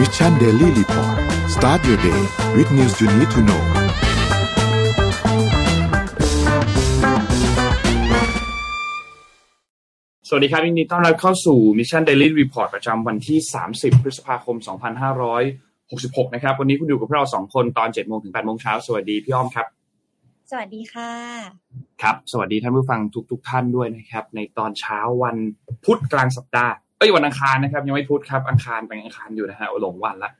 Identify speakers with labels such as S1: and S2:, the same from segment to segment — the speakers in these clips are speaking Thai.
S1: Mission Daily Report start your day with news you need to know
S2: สวัสดีครับยินดีต้อนรับเข้าสู่ Mission Daily Report ประจำวันที่ 30 พฤษภาคม 2566 นะครับ วันนี้คุณอยู่กับพวกเราสองคนตอน7โมงถึง8โมงเช้า สวัสดีพี่อ้อมครับ
S3: สวัสดีค่ะ
S2: ครับ สวัสดีท่านผู้ฟังทุกๆทท่านด้วยนะครับ ในตอนเช้าวันพุธกลางสัปดาห์ เอ้ยวันอังคารนะครับ ยังไม่พุธครับอังคารเป็นอังคารอยู่นะฮะหลงวันละ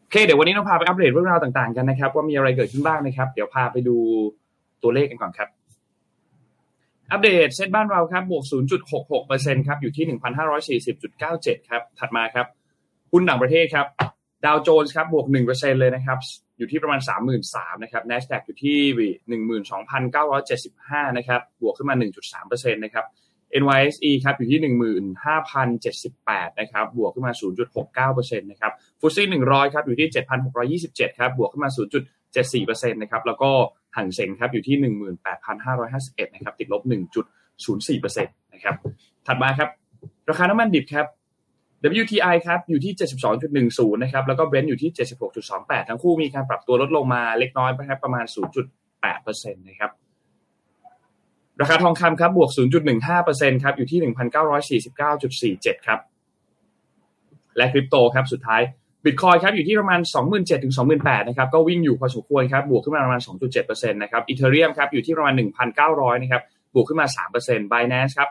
S2: โอเคเดี๋ยววันนี้เราพาไปอัปเดตเรื่องราวต่างๆกันนะครับว่ามีอะไรเกิดขึ้นบ้างนะครับ เดี๋ยวพาไปดูตัวเลขกันก่อนครับ อัปเดตเซ็ตบ้านเราครับบวก 0.66%ครับอยู่ที่ 1,540.97 ครับถัดมาครับหุ้นต่างประเทศครับดาวโจนส์ครับบวก 1%เลยนะครับอยู่ที่ประมาณ 33,000นะครับ NASDAQ อยู่ที่ 12,975 นะครับบวกขึ้นมา 1.3%นะครับ NYSE ครับอยู่ที่ 15,078นะครับบวกขึ้นมา 0.69%นะครับฟุตซี่100ครับอยู่ที่ 7,627ครับบวกขึ้นมา 0.74%นะครับแล้วก็ห่างเซ็งครับอยู่ที่ 18,551นะครับติดลบ 1.04%นะครับถัดมาครับ ราคาน้ำมันดิบครับ WTI ครับอยู่ที่ 72.10นะครับแล้วก็ Brent อยู่ที่ 76.28 ทั้งคู่มีการปรับตัวลดลงมาเล็กน้อยนะครับประมาณ 0.8%นะครับ ราคาทองคำครับบวก 0.15%ครับอยู่ที่ 1,949.47 ครับ และคริปโตครับสุดท้ายบิตคอยครับอยู่ที่ประมาณ 27,000ถึง28,000นะครับก็วิ่งอยู่พอสมควรครับบวกขึ้นมาประมาณ 2.7%นะครับอีเทเรียมครับอยู่ที่ประมาณ 1,900นะครับบวกขึ้นมา 3% Binance ครับ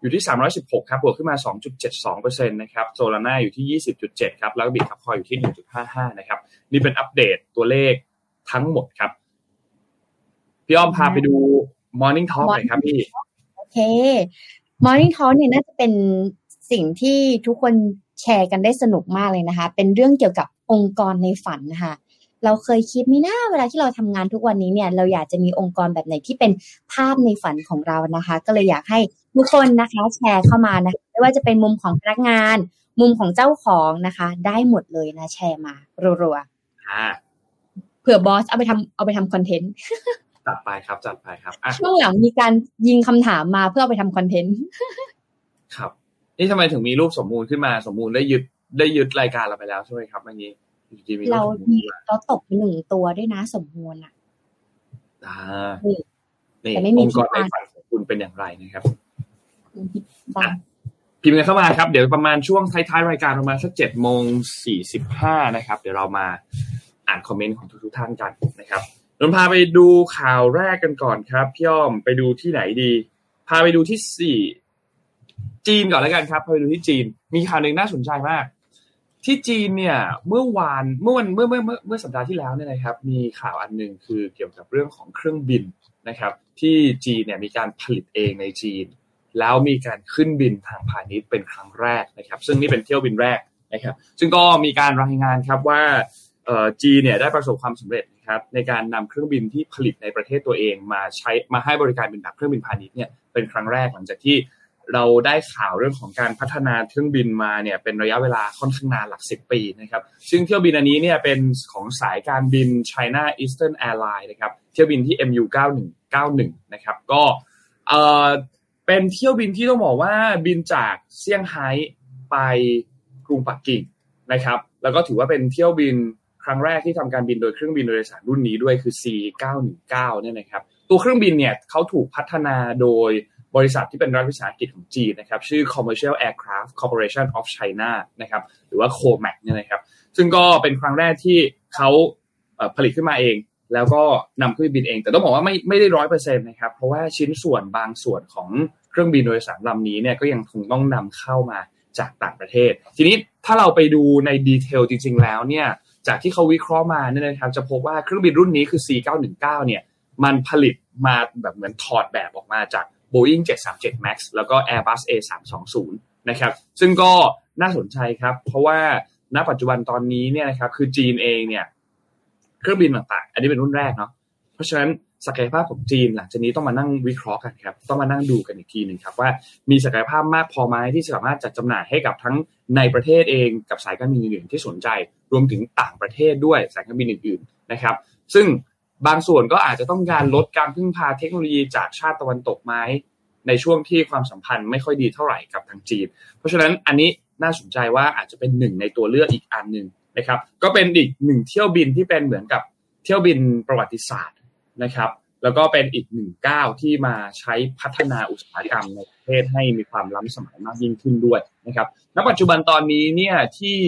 S2: อยู่ที่ 316ครับบวกขึ้นมา 2.72%นะครับโซลาร่าอยู่ที่ 20.7ครับแล้วก็บิตคับคอยอยู่ที่ 1.55นะครับนี่เป็นอัปเดตตัวเลขทั้งหมดครับพี่อ้อมพาไปดู Morning Talk หน่อยครับพี่
S3: โอเค Morning Talk เนี่ยน่าจะเป็นสิ่งที่ทุกคนแชร์กันได้สนุกมากเลยนะคะ เป็นเรื่องเกี่ยวกับองค์กรในฝันนะคะเราเคยคิดไหมนะเวลาที่เราทำงานทุกวันนี้เนี่ย เราอยากจะมีองค์กรแบบไหนที่เป็นภาพในฝันของเรานะคะ ก็เลยอยากให้ทุกคนนะคะแชร์เข้ามานะไม่ว่าจะเป็นมุมของพนักงาน มุมของเจ้าของนะคะ ได้หมดเลยนะ แชร์มารัว
S2: อ่า
S3: ๆเผื่อบอสเอาไปทำเอาไปทำคอนเทนต์
S2: จัดไปครับจัดไปครับอะ
S3: ช่วงหลังมีการยิงคำถามมาเพื่อเอาไปทำคอนเทนต์
S2: ครับ นี่ทำไมถึงมีรูปสมมูลขึ้นมาสมมูลได้ยึดได้ยึดรายการเราไปแล้วใช่ไหมครับเมื่อกี้อยู่ดีๆมีรูป
S3: เรา
S2: สมมูล
S3: มี
S2: ขึ้นมา
S3: เราตกไปหนึ่งตัวด้วยนะสมมูลอะ
S2: อ่า
S3: นี่
S2: นี่
S3: แต่ไม่มี
S2: องค์กร
S3: ที่
S2: ใน
S3: มา
S2: ฝันของคุณเป็นอย่างไรนะครับ
S3: ดัง
S2: พิมพ์กันเข้ามาครับ เดี๋ยวประมาณช่วงท้ายๆรายการประมาณสักเจ็ดโมงสี่สิบห้านะครับ เดี๋ยวเรามาอ่านคอมเมนต์ของทุกๆท่านกันนะครับ นนพาไปดูข่าวแรกกันก่อนครับพี่อ้อมไปดูที่ไหนดี พาไปดูที่สี่จีนก่อนแล้วกันครับพาไปดูที่จีน มีข่าวหนึ่งน่าสนใจมาก ที่จีนเนี่ย เมื่อวานเมื่อวันเมื่อเมื่อเมื่อเมื่อสัปดาห์ที่แล้วเนี่ยนะครับ มีข่าวอันหนึ่งคือเกี่ยวกับเรื่องของเครื่องบินนะครับ ที่จีนเนี่ยมีการผลิตเองในจีน แล้วมีการขึ้นบินทางพาณิชย์เป็นครั้งแรกนะครับ ซึ่งนี่เป็นเที่ยวบินแรกนะครับ ซึ่งก็มีการรายงานครับว่าจีนเนี่ยได้ประสบความสำเร็จ ครับในการนำเครื่องบินที่ผลิตในประเทศตัวเองมาใช้มาให้บริการเป็นแบบเครื่องบินพาณิชย์เนี่ยเป็นครั้งแรกหลังจากที่เราได้ข่าวเรื่องของการพัฒนาเครื่องบินมาเนี่ยเป็นระยะเวลาค่อนข้างนานหลักสิบปีนะครับซึ่งเที่ยวบินอันนี้เนี่ยเป็นของสายการบิน China Eastern Airlines นะครับเที่ยวบินที่ MU 9191นะครับก็เอ่อเป็นเที่ยวบินที่ต้องบอกว่าบินจากเซี่ยงไฮ้ไปกรุงปักกิ่งนะครับแล้วก็ถือว่าเป็นเที่ยวบิน ครั้งแรกที่ทำการบินโดยเครื่องบินโดยสารรุ่นนี้ด้วยคือ C919 เนี่ยนะครับตัวเครื่องบินเนี่ยเขาถูกพัฒนาโดยบริษัทที่เป็นรัฐวิสาหกิจของจีนนะครับชื่อ Commercial Aircraft Corporation of China นะครับหรือว่า COMAC เนี่ยนะครับซึ่งก็เป็นครั้งแรกที่เขาเผลิตขึ้นมาเอง แล้วก็นำเครื่องบินเอง แต่ต้องบอกว่าไม่ไม่ได้ร้อยเปอร์เซ็นต์นะครับเพราะว่าชิ้นส่วนบางส่วนของเครื่องบินโดยสารลำนี้เนี่ยก็ยังคงต้องนำเข้ามาจากต่างประเทศ ทีนี้ถ้าเราไปดูในดีเทลจริง ๆ แล้วเนี่ย จากที่เขาวิเคราะห์มาเนี่ยนะครับ จะพบว่าเครื่องบินรุ่นนี้คือ C919 เนี่ยมันผลิตมาแบบเหมือนถอดแบบออกมาจาก Boeing 737 MAX แล้วก็ Airbus A320 นะครับซึ่งก็น่าสนใจครับ เพราะว่าณปัจจุบันตอนนี้เนี่ยนะครับคือจีนเองเนี่ยเครื่องบินต่างๆ อันนี้เป็นรุ่นแรกเนาะเพราะฉะนั้น ศักยภาพของจีนหลังจากนี้ต้องมานั่งวิเคราะห์กันครับ ต้องมานั่งดูกันอีกทีหนึ่งครับว่ามีศักยภาพมากพอไหมที่สามารถจัดจำหน่ายให้กับทั้งในประเทศเองกับสายการบินอื่นๆที่สนใจ รวมถึงต่างประเทศด้วยสายการบินอื่นๆนะครับ ซึ่งบางส่วนก็อาจจะต้องการลดการพึ่งพาเทคโนโลยีจากชาติตะวันตกไหมในช่วงที่ความสัมพันธ์ไม่ค่อยดีเท่าไหร่กับทางจีน เพราะฉะนั้นอันนี้น่าสนใจว่าอาจจะเป็นหนึ่งในตัวเลือกอีกอันหนึ่งนะครับ ก็เป็นอีกหนึ่งเที่ยวบินที่เป็นเหมือนกับเที่ยวบินประวัติศาสตร์ นะครับ แล้วก็เป็นอีกหนึ่งก้าวที่มาใช้พัฒนาอุตสาหกรรมในประเทศให้มีความล้ำสมัยมากยิ่งขึ้นด้วยนะครับณปัจจุบันตอนนี้เนี่ยที่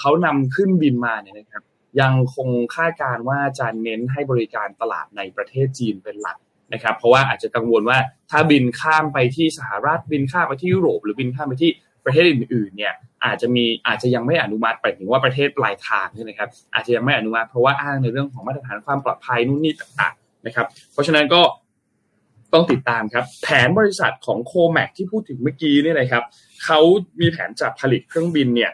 S2: เขานำขึ้นบินมาเนี่ยนะครับยังคงคาดการว่าจะเน้นให้บริการตลาดในประเทศจีนเป็นหลักนะครับเพราะว่าอาจจะกังวลว่าถ้าบินข้ามไปที่สหรัฐบินข้ามไปที่ยุโรป หรือบินข้ามไปที่ประเทศอื่นๆเนี่ย อาจจะมีอาจจะยังไม่อนุมัติไปถึงว่าประเทศปลายทางนี่นะครับ อาจจะยังไม่อนุมัติเพราะว่าอ้างในเรื่องของมาตรฐานความปลอดภัยนู่นนี่ต่างๆนะครับ เพราะฉะนั้นก็ต้องติดตามครับ แผนบริษัทของโคแมกที่พูดถึงเมื่อกี้นี่นะครับเขามีแผนจะผลิตเครื่องบินเนี่ย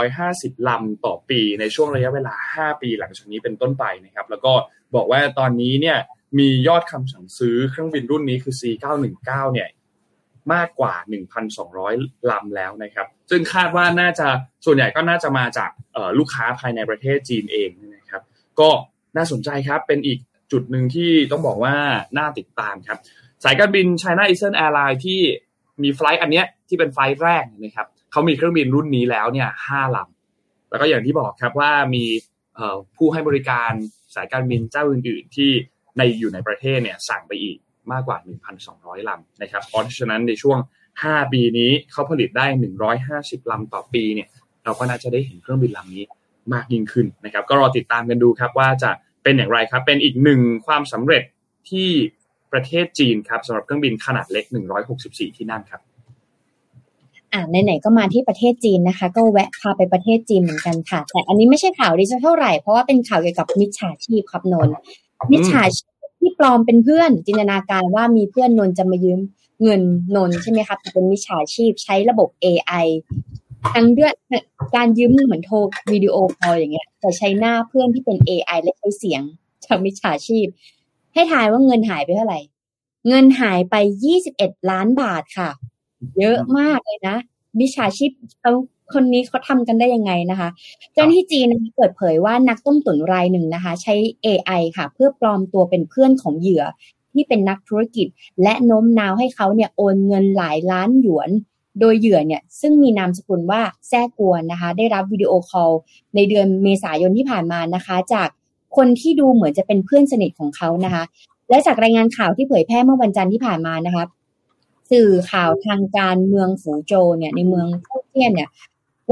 S2: 150 ลำต่อปีในช่วงระยะเวลา 5 ปีหลังจากนี้เป็นต้นไปนะครับ แล้วก็บอกว่าตอนนี้เนี่ยมียอดคำสั่งซื้อเครื่องบินรุ่นนี้คือ C919 เนี่ย มากกว่า 1,200 ลำแล้วนะครับ ซึ่งคาดว่าน่าจะส่วนใหญ่ก็น่าจะมาจากลูกค้าภายในประเทศจีนเองนะครับ ก็น่าสนใจครับเป็นอีกจุดหนึ่งที่ต้องบอกว่าน่าติดตามครับ สายการบิน China Eastern Airlines ที่มีไฟล์อันเนี้ยที่เป็นไฟล์แรกนะครับเขามีเครื่องบินรุ่นนี้แล้วเนี่ยห้าลำแล้วก็อย่างที่บอกครับว่ามีผู้ให้บริการสายการบินเจ้าอื่น ๆ ที่ในอยู่ในประเทศเนี่ยสั่งไปอีก มากกว่า 1,200 ลำนะครับ เพราะฉะนั้นในช่วง 5 ปีนี้เขาผลิตได้ 150 ลำต่อปีเนี่ยเราก็น่าจะได้เห็นเครื่องบินลำนี้มากยิ่งขึ้นนะครับ ก็รอติดตามกันดูครับว่าจะเป็นอย่างไรครับ เป็นอีกหนึ่งความสำเร็จที่ประเทศจีนครับสำหรับเครื่องบินขนาดเล็ก 164 ที่นั่งครับ
S3: อ่าไหนๆก็มาที่ประเทศจีนนะคะ ก็แวะพาไปประเทศจีนเหมือนกันค่ะ แต่อันนี้ไม่ใช่ข่าวดิจิทัลไหร่ เพราะว่าเป็นข่าวเกี่ยวกับมิจฉาชีพครับนนมิจฉาชีพ ที่ปลอมเป็นเพื่อนจินตนาการว่ามีเพื่อนนนจะมายืมเงินนนใช่ไหมครับเป็นมิจฉาชีพใช้ระบบ AI ทั้งด้วยการยืมเหมือนโทรวิดีโอคอลอย่างเงี้ยแต่ใช้หน้าเพื่อนที่เป็น AI และใช้เสียงจากมิจฉาชีพ ให้ทายว่าเงินหายไปเท่าไหร่ เงินหายไปยี่สิบเอ็ดล้านบาทค่ะ เยอะมากเลยนะมิจฉาชีพเขา คนนี้เขาทำกันได้ยังไงนะคะ เจ้าหน้าที่จีนเปิดเผยว่านักต้มตุ๋นรายหนึ่งนะคะ ใช้ AI ค่ะ เพื่อปลอมตัวเป็นเพื่อนของเหยื่อที่เป็นนักธุรกิจ และโน้มน้าวให้เขาเนี่ยโอนเงินหลายล้านหยวน โดยเหยื่อเนี่ยซึ่งมีนามสกุลว่าแซ่กัวนะคะ ได้รับวิดีโอคอลในเดือนเมษายนที่ผ่านมานะคะ จากคนที่ดูเหมือนจะเป็นเพื่อนสนิทของเขานะคะ และจากรายงานข่าวที่เผยแพร่เมื่อวันจันทร์ที่ผ่านมานะคะสื่อข่าวทางการเมืองฝูโจเนี่ยในเมืองฝูเจี้ยนเนี่ย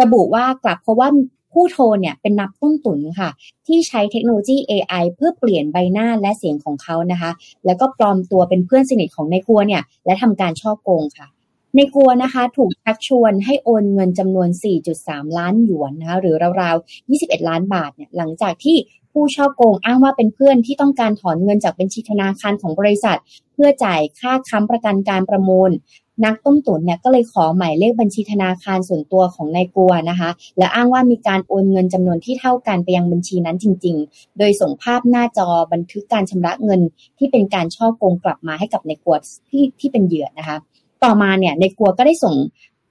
S3: ระบุว่ากลับเพราะว่าผู้โทรเนี่ยเป็นนักต้มตุ๋นค่ะ ที่ใช้เทคโนโลยี AI เพื่อเปลี่ยนใบหน้าและเสียงของเขานะคะ แล้วก็ปลอมตัวเป็นเพื่อนสนิทของนายกัวเนี่ย และทำการฉ้อโกงค่ะในกัวนะคะถูกชักชวนให้โอนเงินจำนวน 4.3 ล้านหยวนนะคะหรือราวๆ 21 ล้านบาทเนี่ยหลังจากที่ผู้ช่อโกงอ้างว่าเป็นเพื่อนที่ต้องการถอนเงินจากบัญชีธนาคารของบริษัท เพื่อจ่ายค่าค้ำประกันการประมูล นักต้มตุ๋นเนี่ยก็เลยขอหมายเลขบัญชีธนาคารส่วนตัวของนายกัวนะคะ และอ้างว่ามีการโอนเงินจำนวนที่เท่ากันไปยังบัญชีนั้นจริง ๆ โดยส่งภาพหน้าจอบันทึกการชำระเงินที่เป็นการช่อโกงกลับมาให้กับนายกัวที่ที่เป็นเหยื่อนะคะ ต่อมาเนี่ยในกัวก็ได้ส่ง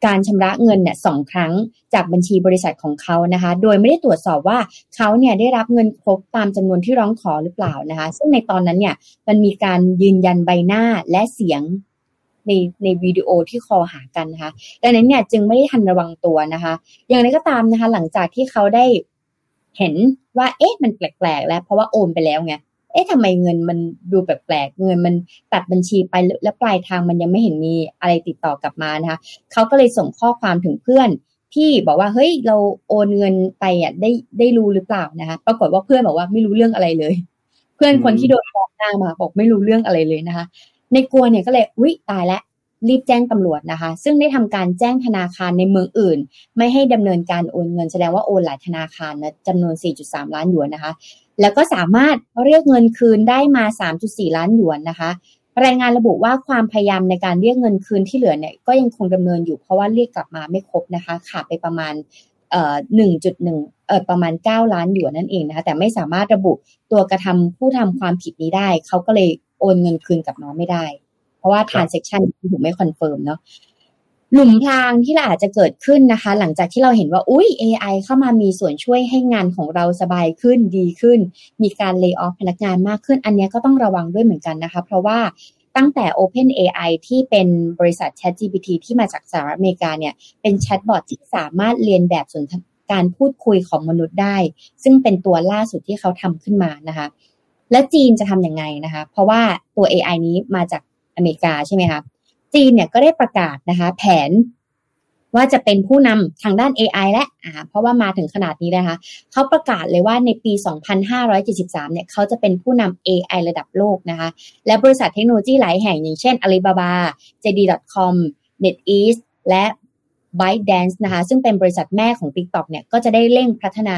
S3: การชำระเงินเนี่ยสองครั้งจากบัญชีบริษัทของเขานะคะ โดยไม่ได้ตรวจสอบว่าเขาเนี่ยได้รับเงินครบตามจำนวนที่ร้องขอหรือเปล่านะคะ ซึ่งในตอนนั้นเนี่ยมันมีการยืนยันใบหน้าและเสียง ในในวิดีโอที่คอหากันนะคะ ดังนั้นเนี่ยจึงไม่ได้ทันระวังตัวนะคะ อย่างไรก็ตามนะคะ หลังจากที่เขาได้เห็นว่า เอ๊ะมันแปลกๆแล้ว เพราะว่าโอนไปแล้วไงเอ๊ะทำไมเงินมันดูแปลกๆ เงินมันตัดบัญชีไปแล้วปลายทางมันยังไม่เห็นมีอะไรติดต่อกลับมานะคะ เขาก็เลยส่งข้อความถึงเพื่อนที่บอกว่าเฮ้ยเราโอนเงินไปอะได้ได้รู้หรือเปล่านะคะ ปรากฏว่าเพื่อนบอกว่าไม่รู้เรื่องอะไรเลย เพื่อนคนที่โดนฟ้องหน้ามาบอกไม่รู้เรื่องอะไรเลยนะคะ ในกลัวเนี่ยก็เลยอุ้ยตายแล้วรีบแจ้งตำรวจนะคะ ซึ่งได้ทำการแจ้งธนาคารในเมืองอื่น ไม่ให้ดำเนินการโอนเงินแสดงว่าโอนหลายธนาคารนะจำนวน 4.3 ล้านหยวนนะคะ แล้วก็สามารถเรียกเงินคืนได้มา 3.4 ล้านหยวนนะคะ รายงานระบุว่าความพยายามในการเรียกเงินคืนที่เหลือเนี่ยก็ยังคงดำเนินอยู่เพราะว่าเรียกกลับมาไม่ครบนะคะขาดไปประมาณเอ่อหนึ่งจุดหนึ่งเอ่อประมาณเก้าล้านหยวนนั่นเองนะคะแต่ไม่สามารถระบุตัวกระทำผู้ทำความผิดนี้ได้เขาก็เลย โอนเงินคืนกับน้องไม่ได้ เพราะว่า transaction ถูกไม่ confirm เนาะหลุมพรางที่เราอาจจะเกิดขึ้นนะคะ หลังจากที่เราเห็นว่าอุ้ย AI เข้ามามีส่วนช่วยให้งานของเราสบายขึ้นดีขึ้น มีการ lay off พนักงานมากขึ้น อันนี้ก็ต้องระวังด้วยเหมือนกันนะคะ เพราะว่าตั้งแต่ Open AI ที่เป็นบริษัท ChatGPT ที่มาจากสหรัฐอเมริกาเนี่ย เป็นแชทบอทที่สามารถเลียนแบบสนการพูดคุยของมนุษย์ได้ ซึ่งเป็นตัวล่าสุดที่เขาทำขึ้นมานะคะ และจีนจะทำยังไงนะคะ เพราะว่าตัว AI นี้มาจากอเมริกาใช่ไหมคะจีนเนี่ยก็ได้ประกาศนะคะ แผนว่าจะเป็นผู้นำทางด้าน AI และอ่าเพราะว่ามาถึงขนาดนี้นะคะเขาประกาศเลยว่าในปี 2573 เนี่ยเขาจะเป็นผู้นำ AI ระดับโลกนะคะ และบริษัทเทคโนโลยีหลายแห่งอย่างเช่น Alibaba JD.com NetEase และ ByteDance นะคะ ซึ่งเป็นบริษัทแม่ของ TikTok เนี่ยก็จะได้เร่งพัฒนา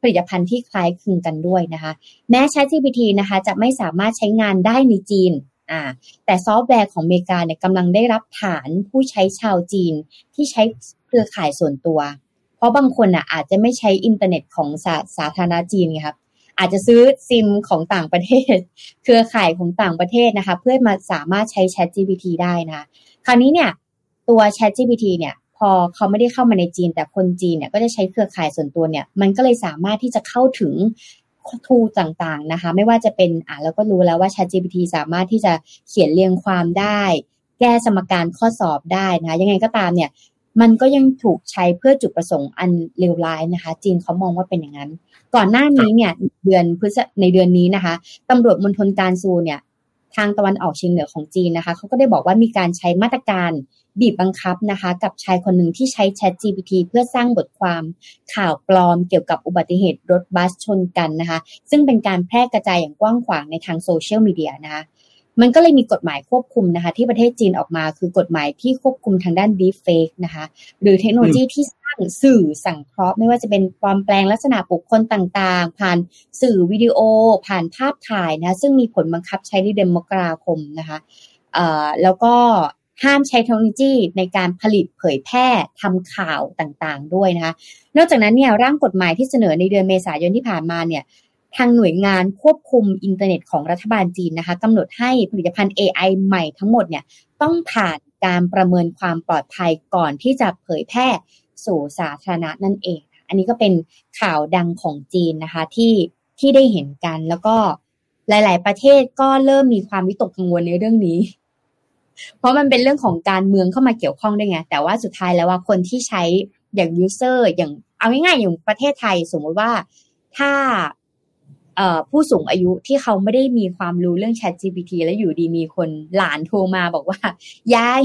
S3: ผลิตภัณฑ์ที่คล้ายคลึงกันด้วยนะคะ แม้ ChatGPT นะคะจะไม่สามารถใช้งานได้ในจีนอ่าแต่ซอฟต์แวร์ของอเมริกาเนี่ยกำลังได้รับฐานผู้ใช้ชาวจีนที่ใช้เครือข่ายส่วนตัว เพราะบางคนอะอาจจะไม่ใช้อินเทอร์เน็ตของสาสาธารณจีนครับอาจจะซื้อซิมของต่างประเทศ เครือข่ายของต่างประเทศนะคะ เพื่อมาสามารถใช้ ChatGPT ได้นะคะคราวนี้เนี่ยตัว ChatGPT เนี่ย อเขาไม่ได้เข้ามาในจีน แต่คนจีนเนี่ยก็จะใช้เครือข่ายส่วนตัวเนี่ย มันก็เลยสามารถที่จะเข้าถึงทูต่างๆนะคะ ไม่ว่าจะเป็นอ่าเราก็รู้แล้วว่า ChatGPT สามารถที่จะเขียนเรียงความได้ แก้สมการข้อสอบได้นะคะยังไงก็ตามเนี่ยมันก็ยังถูกใช้เพื่อจุดประสงค์อันเลวร้ายนะคะ จีนเขามองว่าเป็นอย่างนั้น ก่อนหน้านี้เนี่ยเดือนพฤษในเดือนนี้นะคะตำรวจมณฑลการซูเนี่ย ทางตะวันออกเฉียงเหนือของจีนนะคะเขาก็ได้บอกว่ามีการใช้มาตรการ บีบบังคับนะคะ กับชายคนหนึ่งที่ใช้ Chat GPT เพื่อสร้างบทความข่าวปลอมเกี่ยวกับอุบัติเหตุรถบัสชนกันนะคะ ซึ่งเป็นการแพร่กระจายอย่างกว้างขวางในทางโซเชียลมีเดียนะคะมันก็เลยมีกฎหมายควบคุมนะคะ ที่ประเทศจีนออกมาคือกฎหมายที่ควบคุมทางด้าน deepfake นะคะ หรือเทคโนโลยีที่สร้างสื่อสังเคราะห์ ไม่ว่าจะเป็นปลอมแปลงลักษณะบุคคลต่างๆ ผ่านสื่อวิดีโอ ผ่านภาพถ่ายนะ ซึ่งมีผลบังคับใช้ในเดือนมกราคมนะคะแล้วก็ ห้ามใช้เทคโนโลยีในการผลิตเผยแพร่ทำข่าวต่างๆ ด้วยนะคะ นอกจากนั้นเนี่ยร่างกฎหมายที่เสนอในเดือนเมษายนที่ผ่านมาเนี่ยทางหน่วยงานควบคุมอินเทอร์เน็ตของรัฐบาลจีนนะคะกำหนดให้ผลิตภัณฑ์ AI ใหม่ทั้งหมดเนี่ยต้องผ่านการประเมินความปลอดภัยก่อนที่จะเผยแพร่สู่สาธารณะนั่นเอง อันนี้ก็เป็นข่าวดังของจีนนะคะที่ที่ได้เห็นกันแล้วก็หลาย ๆ ประเทศก็เริ่มมีความวิตกกังวลในเรื่องนี้ เพราะมันเป็นเรื่องของการเมืองเข้ามาเกี่ยวข้องด้วยไง แต่ว่าสุดท้ายแล้วว่าคนที่ใช้อย่าง user อย่างเอาง่ายๆอย่างประเทศไทยสมมติว่าถ้าผู้สูงอายุที่เขาไม่ได้มีความรู้เรื่อง Chat GPT แล้วอยู่ดีมีคนหลานโทรมาบอกว่ายาย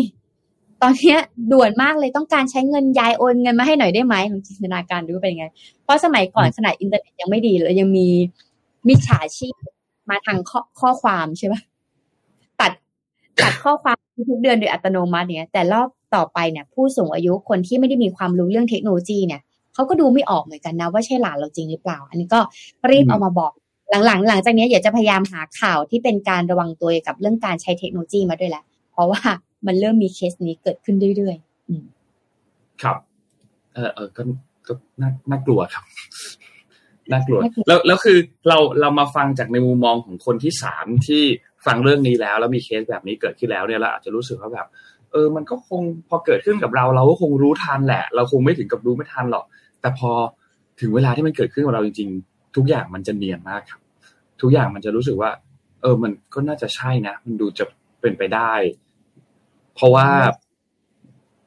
S3: ตอนนี้ด่วนมากเลยต้องการใช้เงินยายโอนเงินมาให้หน่อยได้ไหมลองจินตนาการดูเป็นไง เพราะสมัยก่อนขนาดอินเทอร์เน็ตยังไม่ดีเลยยังมีมิจฉาชีพมาทางข้อข้อความใช่ไหมตัดตัดข้อความ ทุกเดือนโดยอัตโนมัติเนี่ย แต่รอบต่อไปเนี่ย ผู้สูงอายุคนที่ไม่ได้มีความรู้เรื่องเทคโนโลยีเนี่ยเขาก็ดูไม่ออกเหมือนกันนะว่าใช่หลานเราจริงหรือเปล่า อันนี้ก็รีบเอามาบอกหลังๆ หลังจากนี้อยากจะพยายามหาข่าวที่เป็นการระวังตัวกับเรื่องการใช้เทคโนโลยีมาด้วยแหละ เพราะว่ามันเริ่มมีเคสนี้เกิดขึ้นเรื่อย
S2: ๆครับ เออเออก็ก็น่าน่ากลัวครับน่ากลัวแล้วแล้วคือเราเรามาฟังจากในมุมมองของคนที่สามที่ ฟังเรื่องนี้แล้วแล้วมีเคสแบบนี้เกิดขึ้นแล้วเนี่ยเราอาจจะรู้สึกว่าแบบ เออ มันก็คงพอเกิดขึ้นกับเราเราก็คงรู้ทันแหละ เราคงไม่ถึงกับรู้ไม่ทันหรอก แต่พอถึงเวลาที่มันเกิดขึ้นกับเราจริง ๆ ทุกอย่างมันจะเนียนมากครับ ทุกอย่างมันจะรู้สึกว่า เออ มันก็น่าจะใช่นะ มันดูจะเป็นไปได้ เพราะว่า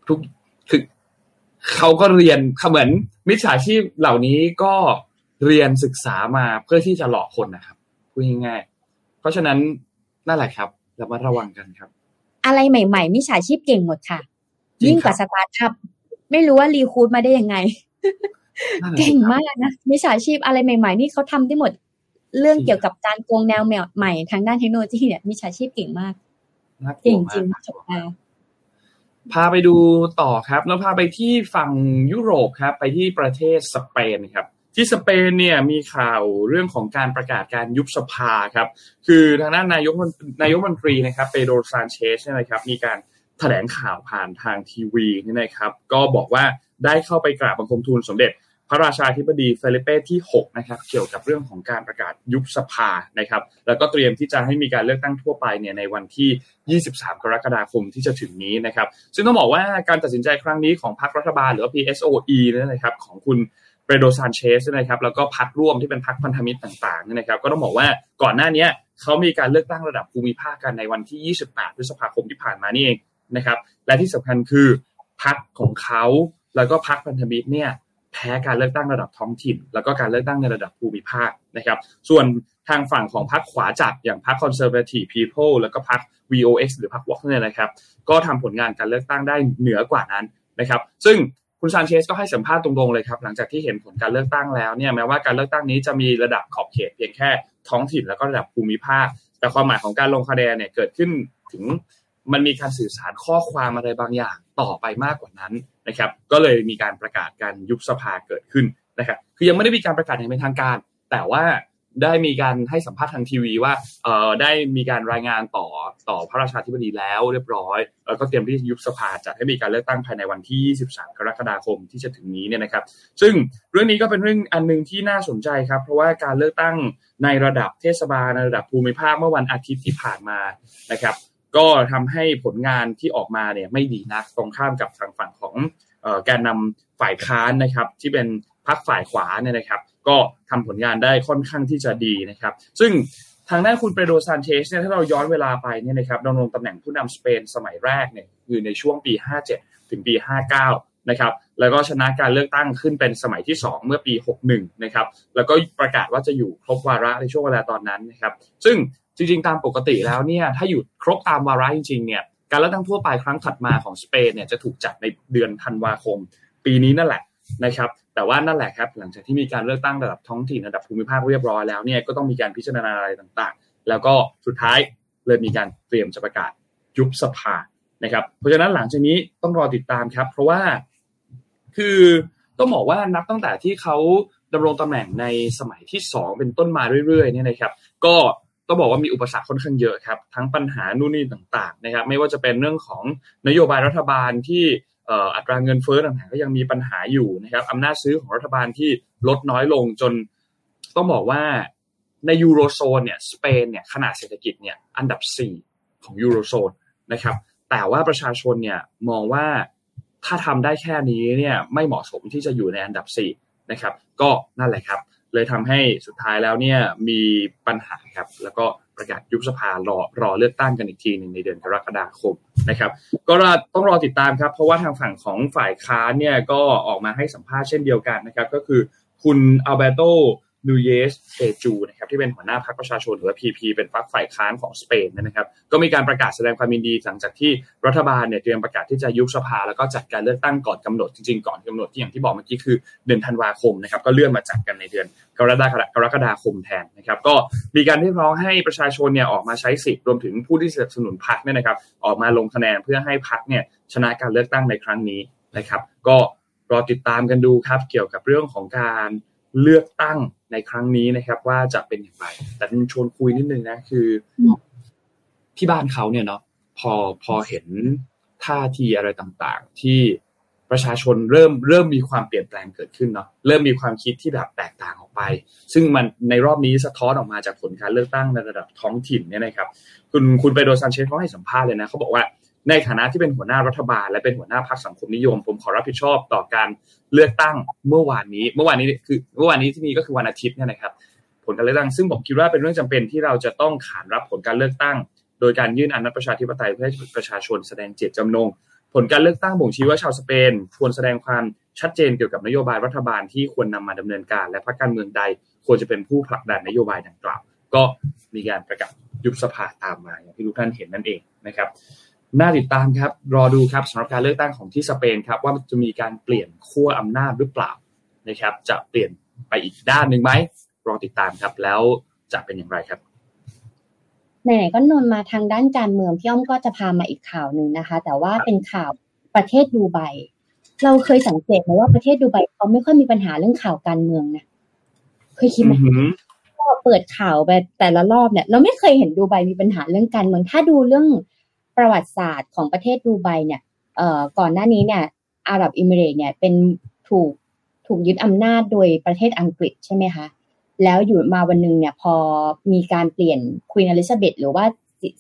S2: ทุกคือเขาก็เรียนเหมือนมิจฉาชีพเหล่านี้ก็เรียนศึกษามาเพื่อที่จะหลอกคนนะครับพูดง่ายๆเพราะฉะนั้น นั่นแหละครับระมัดระวังกันครับ
S3: อะไรใหม่ๆมิจฉาชีพเก่งหมดค่ะ ยิ่งกว่าสตาร์ทอัพไม่รู้ว่ารีคูดมาได้ยังไง เก่งมากนะมิจฉาชีพอะไรใหม่ ๆ นี่เขาทำได้หมด เรื่องเกี่ยวกับการโกงแนวใหม่ทางด้านเทคโนโลยีเนี่ยมิจฉาชีพเก่งมากเก่งจริงจบมา
S2: พาไปดูต่อครับแล้วพาไปที่ฝั่งยุโรปครับ ไปที่ประเทศสเปนครับ ที่สเปนเนี่ยมีข่าวเรื่องของการประกาศการยุบสภาครับ คือทางด้านนายกนายกมนตรีนะครับเปโดรซานเชสเนี่ยนะครับ มีการแถลงข่าวผ่านทางทีวีนี่นะครับ ก็บอกว่าได้เข้าไปกราบบังคมทูลสมเด็จ พระราชาธิบดีเฟลิเป้ที่ 6 นะครับ เกี่ยวกับเรื่องของการประกาศยุบสภานะครับ แล้วก็เตรียมที่จะให้มีการเลือกตั้งทั่วไปเนี่ยในวันที่ 23 กรกฎาคมที่จะถึงนี้นะครับ ซึ่งต้องบอกว่าการตัดสินใจครั้งนี้ของพรรครัฐบาลหรือว่า PSOE นี่นะครับของคุณ เปโดซานเชสนะครับแล้วก็พรรคร่วมที่เป็นพรรคพันธมิตรต่างๆนะครับก็ต้องบอกว่าก่อนหน้านี้เขามีการเลือกตั้งระดับภูมิภาคกันในวันที่ 28 พฤษภาคมที่ผ่านมานี่เองนะครับและที่สำคัญคือพรรคของเขาแล้วก็พักพันธมิตรเนี่ยแพ้การเลือกตั้งระดับท้องถิ่น แล้วก็การเลือกตั้งในระดับภูมิภาคนะครับ ส่วนทางฝั่งของพรรคขวาจัดอย่างพรรค Conservative People แล้วก็พรรค VOX หรือพรรค Vox เนี่ยนะครับ ก็ทำผลงานการเลือกตั้งได้เหนือกว่านั้นนะครับ ซึ่ง คุณซานเชสก็ให้สัมภาษณ์ตรงๆเลยครับ หลังจากที่เห็นผลการเลือกตั้งแล้วเนี่ยแม้ว่าการเลือกตั้งนี้จะมีระดับขอบเขตเพียงแค่ท้องถิ่นแล้วก็ระดับภูมิภาค แต่ความหมายของการลงคะแนนเนี่ยเกิดขึ้นถึงมันมีการสื่อสารข้อความอะไรบางอย่างต่อไปมากกว่านั้นนะครับ ก็เลยมีการประกาศการยุบสภาเกิดขึ้นนะครับ คือยังไม่ได้มีการประกาศอย่างเป็นทางการ แต่ว่า ได้มีการให้สัมภาษณ์ทางทีวีว่าเอ่อได้มีการรายงานต่อต่อพระราชาธิบดีแล้วเรียบร้อยแล้วก็เตรียมที่จะยุบสภาจัดให้มีการเลือกตั้งภายในวันที่ 23 กรกฎาคมที่จะถึงนี้เนี่ยนะครับ ซึ่งเรื่องนี้ก็เป็นเรื่องอันหนึงที่น่าสนใจครับ เพราะว่าการเลือกตั้งในระดับเทศบาลในระดับภูมิภาคเมื่อวันอาทิตย์ที่ผ่านมานะครับ ก็ทำให้ผลงานที่ออกมาเนี่ยไม่ดีนักตรงข้ามกับทางฝั่งของเอ่อแกนนำฝ่ายค้านนะครับที่เป็น พรรคฝ่ายขวาเนี่ยนะครับ ก็ทำผลงานได้ค่อนข้างที่จะดีนะครับ ซึ่งทางด้านคุณเปโดซานเชสเนี่ยถ้าเราย้อนเวลาไปเนี่ยนะครับดำรงตำแหน่งผู้นำสเปนสมัยแรกเนี่ยคือในช่วงปี 57 ถึงปี 59 นะครับแล้วก็ชนะการเลือกตั้งขึ้นเป็นสมัยที่ 2 เมื่อปี 61 นะครับแล้วก็ประกาศว่าจะอยู่ครบวาระในช่วงเวลาตอนนั้นนะครับซึ่งจริงๆ ตามปกติแล้วเนี่ยถ้าอยู่ครบตามวาระจริงๆเนี่ยการเลือกตั้งทั่วไปครั้งถัดมาของสเปนเนี่ยจะถูกจัดในเดือนธันวาคม ปีนี้นั่นแหละนะครับ แต่ว่านั่นแหละครับ หลังจากที่มีการเลือกตั้งระดับท้องถิ่นระดับภูมิภาคเรียบร้อยแล้วเนี่ยก็ต้องมีการพิจารณาอะไรต่างๆ แล้วก็สุดท้ายเลยมีการเตรียมจะประกาศยุบสภานะครับ เพราะฉะนั้นหลังจากนี้ต้องรอติดตามครับ เพราะว่าคือต้องบอกว่านับตั้งแต่ที่เขาดำรงตำแหน่งในสมัยที่สองเป็นต้นมาเรื่อยๆเนี่ยนะครับ ก็ต้องบอกว่ามีอุปสรรคค่อนข้างเยอะครับ ทั้งปัญหานู่นนี่ต่างๆนะครับ ไม่ว่าจะเป็นเรื่องของนโยบายรัฐบาลที่ อัตราเงินเฟ้อต่างๆก็ยังมีปัญหาอยู่นะครับอำนาจซื้อของรัฐบาลที่ลดน้อยลงจนต้องบอกว่าในยูโรโซนเนี่ยสเปนเนี่ยขนาดเศรษฐกิจเนี่ยอันดับ 4 ของยูโรโซนนะครับแต่ว่าประชาชนเนี่ยมองว่าถ้าทำได้แค่นี้เนี่ยไม่เหมาะสมที่จะอยู่ในอันดับ 4 นะครับ ก็นั่นแหละครับ เลยทำให้สุดท้ายแล้วเนี่ยมีปัญหาครับแล้วก็ ประกาศยุบสภารอรอเลือกตั้งกันอีกทีหนึ่งในเดือนกรกฎาคมนะครับก็ต้องรอติดตามครับเพราะว่าทางฝั่งของฝ่ายค้านเนี่ยก็ออกมาให้สัมภาษณ์เช่นเดียวกันนะครับก็คือคุณอัลเบโตนูเยสเตจูนะครับที่เป็นหัวหน้าพรรคประชาชนหรือว่า PP เป็นพรรคฝ่ายค้านของสเปนนะครับก็มีการประกาศแสดงความยินดีหลังจากที่รัฐบาลเนี่ยเตรียมประกาศที่จะยุบสภาแล้วก็จัดการเลือกตั้งก่อนกำหนดจริงๆก่อนกำหนดที่อย่างที่บอกเมื่อกี้คือเดือนธันวาคมนะครับก็เลื่อนมาจัดกันในเดือน กรกฎาคมแทนนะครับ ก็มีการเรียกร้องให้ประชาชนเนี่ยออกมาใช้สิทธิ์รวมถึงผู้ที่สนับสนุนพรรคเนี่ยนะครับ ออกมาลงคะแนนเพื่อให้พรรคเนี่ยชนะการเลือกตั้งในครั้งนี้นะครับ ก็รอติดตามกันดูครับเกี่ยวกับเรื่องของการเลือกตั้งในครั้งนี้นะครับ ว่าจะเป็นอย่างไร แต่ชวนคุยนิดนึงนะคือ ที่บ้านเขาเนี่ยเนาะพอพอเห็นท่าทีอะไรต่างๆ ที่ ประชาชนเริ่มเริ่มมีความเปลี่ยนแปลงเกิดขึ้นเนาะเริ่มมีความคิดที่แบบแตกต่างออกไป ซึ่งมันในรอบนี้สะท้อนออกมาจากผลการเลือกตั้งในระดับท้องถิ่นเนี่ยนะครับ คุณคุณเปโดซานเชสเขาให้สัมภาษณ์เลยนะเขาบอกว่าในฐานะที่เป็นหัวหน้ารัฐบาล และเป็นหัวหน้าพรรคสังคมนิยม ผมขอรับผิดชอบต่อการเลือกตั้งเมื่อวานนี้ เมื่อวานนี้คือเมื่อวานนี้ที่นี่ก็คือวันอาทิตย์เนี่ยนะครับ ผลการเลือกตั้งซึ่งผมคิดว่าเป็นเรื่องจำเป็นที่เราจะต้องขานรับผลการเลือกตั้ง โดยการยื่นอนัตประชาธิปไตยเพื่อให้ประชาชนแสดงเจตจำนง ผลการเลือกตั้งบ่งชี้ว่าชาวสเปนควรแสดงความชัดเจนเกี่ยวกับนโยบายรัฐบาลที่ควรนำมาดำเนินการ และพรรคการเมืองใดควรจะเป็นผู้ผลักดันนโยบายดังกล่าว ก็มีการประกาศยุบสภาตามมาอย่างที่ทุกท่านเห็นนั่นเองนะครับน่าติดตามครับรอดูครับสำหรับการเลือกตั้งของที่สเปนครับว่าจะมีการเปลี่ยนขั้วอำนาจหรือเปล่านะครับ จะเปลี่ยนไปอีกด้านหนึ่งไหมรอติดตามครับแล้วจะเป็นอย่างไรครับ
S3: ไหนๆก็นนมาทางด้านการเมืองพี่อ้อมก็จะพามาอีกข่าวหนึ่งนะคะ แต่ว่าเป็นข่าวประเทศดูไบเราเคยสังเกตไหมว่าประเทศดูไบเขาไม่ค่อยมีปัญหาเรื่องข่าวการเมืองนะเคยคิดไหมก็เปิดข่าวไปแต่ละรอบเนี่ย เราไม่เคยเห็นดูไบมีปัญหาเรื่องการเมือง ถ้าดูเรื่องประวัติศาสตร์ของประเทศดูไบเนี่ยเอ่อก่อนหน้านี้เนี่ย อาหรับอิมิเรตเนี่ยเป็นถูกถูกยึดอำนาจโดยประเทศอังกฤษใช่ไหมคะ แล้วอยู่มาวันหนึ่งเนี่ยพอมีการเปลี่ยนควีนอลิซาเบธหรือว่า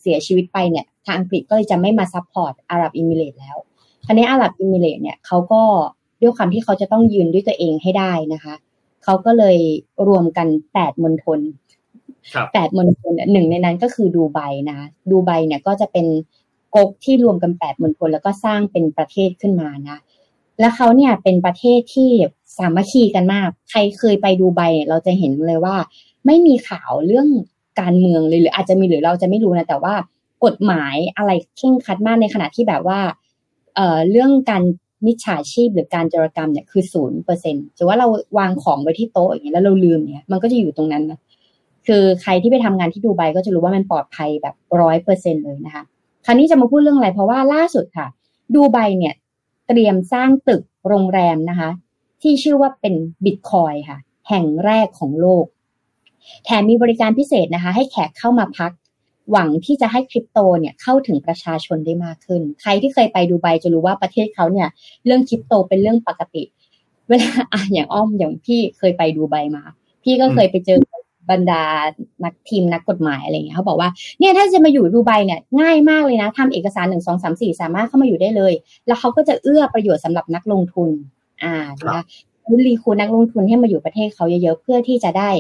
S3: เสียชีวิตไปเนี่ยทางอังกฤษก็เลยจะไม่มา support อาหรับอิมิเรตแล้วทีนี้อาหรับอิมิเรตเนี่ยเขาก็ด้วยความที่เขาจะต้องยืนด้วยตัวเองให้ได้นะคะเขาก็เลยรวมกันแปดมณฑลแปดมณฑลหนึ่งในนั้นก็คือดูไบนะคะดูไบเนี่ยก็จะเป็นก๊กที่รวมกันแปดมณฑลแล้วก็สร้างเป็นประเทศขึ้นมานะ แล้วเขาเนี่ยเป็นประเทศที่ สามัคคีกันมาก ใครเคยไปดูใบเราจะเห็นเลยว่า ไม่มีข่าวเรื่องการเมืองเลยหรืออาจจะมีหรือเราจะไม่รู้นะแต่ว่ากฎหมายอะไรเคร่งครัดมากในขณะที่แบบว่าเอ่อเรื่องการมิจฉาชีพหรือการจรกรรมเนี่ยคือศูนย์เปอร์เซ็นต์ถือว่าเราวางของไว้ที่โต๊ะอย่างเงี้ยแล้วเราลืมเนี่ยมันก็จะอยู่ตรงนั้นนะคือใครที่ไปทำงานที่ดูไบก็จะรู้ว่ามันปลอดภัยแบบร้อยเปอร์เซ็นเลยนะคะ คราวนี้จะมาพูดเรื่องอะไรเพราะว่าล่าสุดค่ะ ดูไบเนี่ย เตรียมสร้างตึกโรงแรมนะคะ ที่ชื่อว่าเป็นบิตคอยค่ะ แห่งแรกของโลก แถมมีบริการพิเศษนะคะ ให้แขกเข้ามาพัก หวังที่จะให้คริปโตเนี่ยเข้าถึงประชาชนได้มากขึ้น ใครที่เคยไปดูไบจะรู้ว่าประเทศเขาเนี่ย เรื่องคริปโตเป็นเรื่องปกติ เวลาอะอย่างอ้อมอย่างพี่เคยไปดูไบมา พี่ก็เคยไปเจอบรรดานักทีมนักกฎหมายอะไรเงี้ยเขาบอกว่าเนี่ยถ้าจะมาอยู่ดูไบเนี่ยง่ายมากเลยนะทำเอกสารหนึ่งสองสามสี่สามารถเข้ามาอยู่ได้เลย แล้วเขาก็จะเอื้อประโยชน์สำหรับนักลงทุน อ่านะคะรีคูนักลงทุนให้มาอยู่ประเทศเขาเยอะๆเพื่อที่จะได้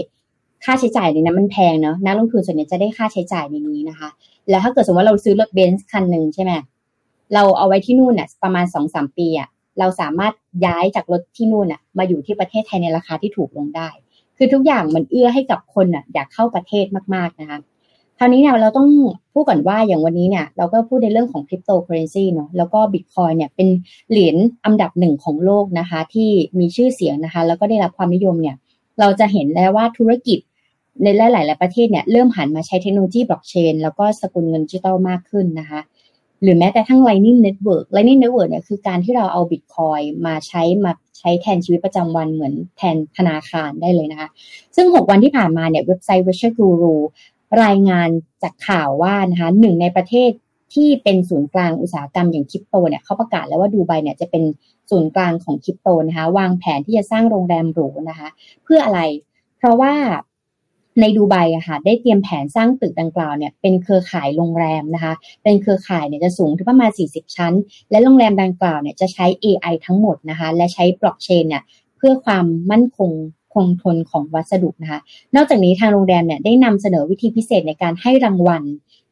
S3: ค่าใช้จ่ายในนั้นมันแพงเนาะนักลงทุนส่วนใหญ่จะได้ค่าใช้จ่ายในนี้นะคะ แล้วถ้าเกิดสมมติว่าเราซื้อรถเบนซ์คันหนึ่งใช่ไหมเราเอาไว้ที่นู่นเนี่ยประมาณสองสามปีอะเราสามารถย้ายจากรถที่นู่นอะมาอยู่ที่ประเทศไทยในราคาที่ถูกลงได้ คือทุกอย่างมันเอื้อให้กับคนอะ อยากเข้าประเทศมากๆนะคะ คราวนี้เนี่ยเราต้องพูดก่อนว่าอย่างวันนี้เนี่ยเราก็พูดในเรื่องของคริปโตเคอเรนซีเนาะแล้วก็บิตคอยน์เนี่ยเป็นเหรียญอันดับหนึ่งของโลกนะคะ ที่มีชื่อเสียงนะคะ แล้วก็ได้รับความนิยมเนี่ย เราจะเห็นแล้วว่าธุรกิจในหลาย ๆ ประเทศเนี่ยเริ่มหันมาใช้เทคโนโลยีบล็อกเชนแล้วก็สกุลเงินดิจิตอลมากขึ้นนะคะ หรือแม้แต่ทั้ง Lightning Network Lightning Network เนี่ยคือการที่เราเอาบิตคอยมาใช้มาใช้แทนชีวิตประจำวันเหมือนแทนธนาคารได้เลยนะคะ ซึ่ง 6 วันที่ผ่านมาเนี่ยเว็บไซต์ Virtual Guru รายงานจากข่าวว่านะคะหนึ่งในประเทศที่เป็นศูนย์กลางอุตสาหกรรมอย่างคริปโตเนี่ยเขาประกาศแล้วว่าดูไบเนี่ยจะเป็นศูนย์กลางของคริปโตนะคะวางแผนที่จะสร้างโรงแรมหรูนะคะ เพื่ออะไร เพราะว่าในดูไบอะค่ะได้เตรียมแผนสร้างตึกดังกล่าวเนี่ยเป็นเครือข่ายโรงแรมนะคะ เป็นเครือข่ายเนี่ยจะสูงถึงประมาณ 40 ชั้น และโรงแรมดังกล่าวเนี่ยจะใช้ AI ทั้งหมดนะคะ และใช้บล็อกเชนเนี่ยเพื่อความมั่นคง คงทนของวัสดุนะคะ นอกจากนี้ทางโรงแรมเนี่ยได้นำเสนอวิธีพิเศษในการให้รางวัล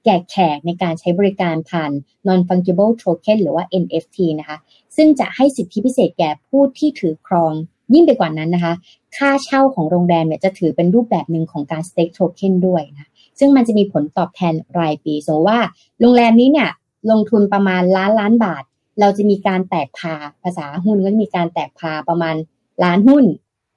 S3: แก่แขกในการใช้บริการผ่าน non fungible token หรือว่า NFT นะคะ ซึ่งจะให้สิทธิพิเศษแก่ผู้ที่ถือครองยิ่งไปกว่านั้นนะคะ ค่าเช่าของโรงแรมเนี่ยจะถือเป็นรูปแบบหนึ่งของการ stake token ด้วยนะ ซึ่งมันจะมีผลตอบแทนรายปีสมมติว่าโรงแรมนี้เนี่ยลงทุนประมาณล้านล้านบาท เราจะมีการแตก par ภาษาหุ้นก็จะมีการแตก par ประมาณล้านหุ้น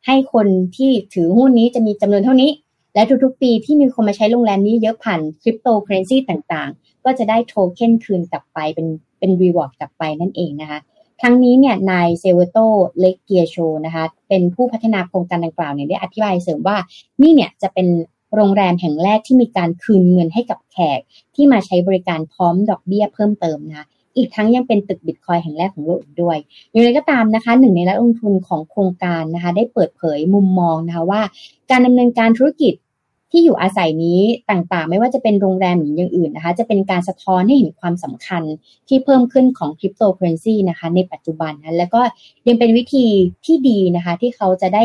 S3: ให้คนที่ถือหุ้นนี้จะมีจำนวนเท่านี้ และทุกๆ ปีที่มีคนมาใช้โรงแรมนี้เยอะผ่านคริปโตเคอเรนซีต่างๆ ก็จะได้โทเค็นคืนกลับไปเป็นเป็น reward กลับไปนั่นเองนะคะทั้งนี้เนี่ยนายเซเวโตเลกเกียโชนะคะเป็นผู้พัฒนาโครงการดังกล่าวเนี่ยได้อธิบายเสริมว่านี่เนี่ยจะเป็นโรงแรมแห่งแรกที่มีการคืนเงินให้กับแขกที่มาใช้บริการพร้อมดอกเบี้ยเพิ่มเติมนะคะ อีกทั้งยังเป็นตึกบิตคอยแห่งแรกของโลกด้วย อย่างไรก็ตามนะคะหนึ่งในนักลงทุนของโครงการนะคะได้เปิดเผยมุมมองนะคะว่า การดำเนินการธุรกิจที่อยู่อาศัยนี้ต่างๆ ไม่ว่าจะเป็นโรงแรมหรืออย่างอื่นนะคะ จะเป็นการสะท้อนให้เห็นความสำคัญที่เพิ่มขึ้นของคริปโตเคอเรนซีนะคะ ในปัจจุบันนะแล้วก็ยังเป็นวิธีที่ดีนะคะ ที่เขาจะได้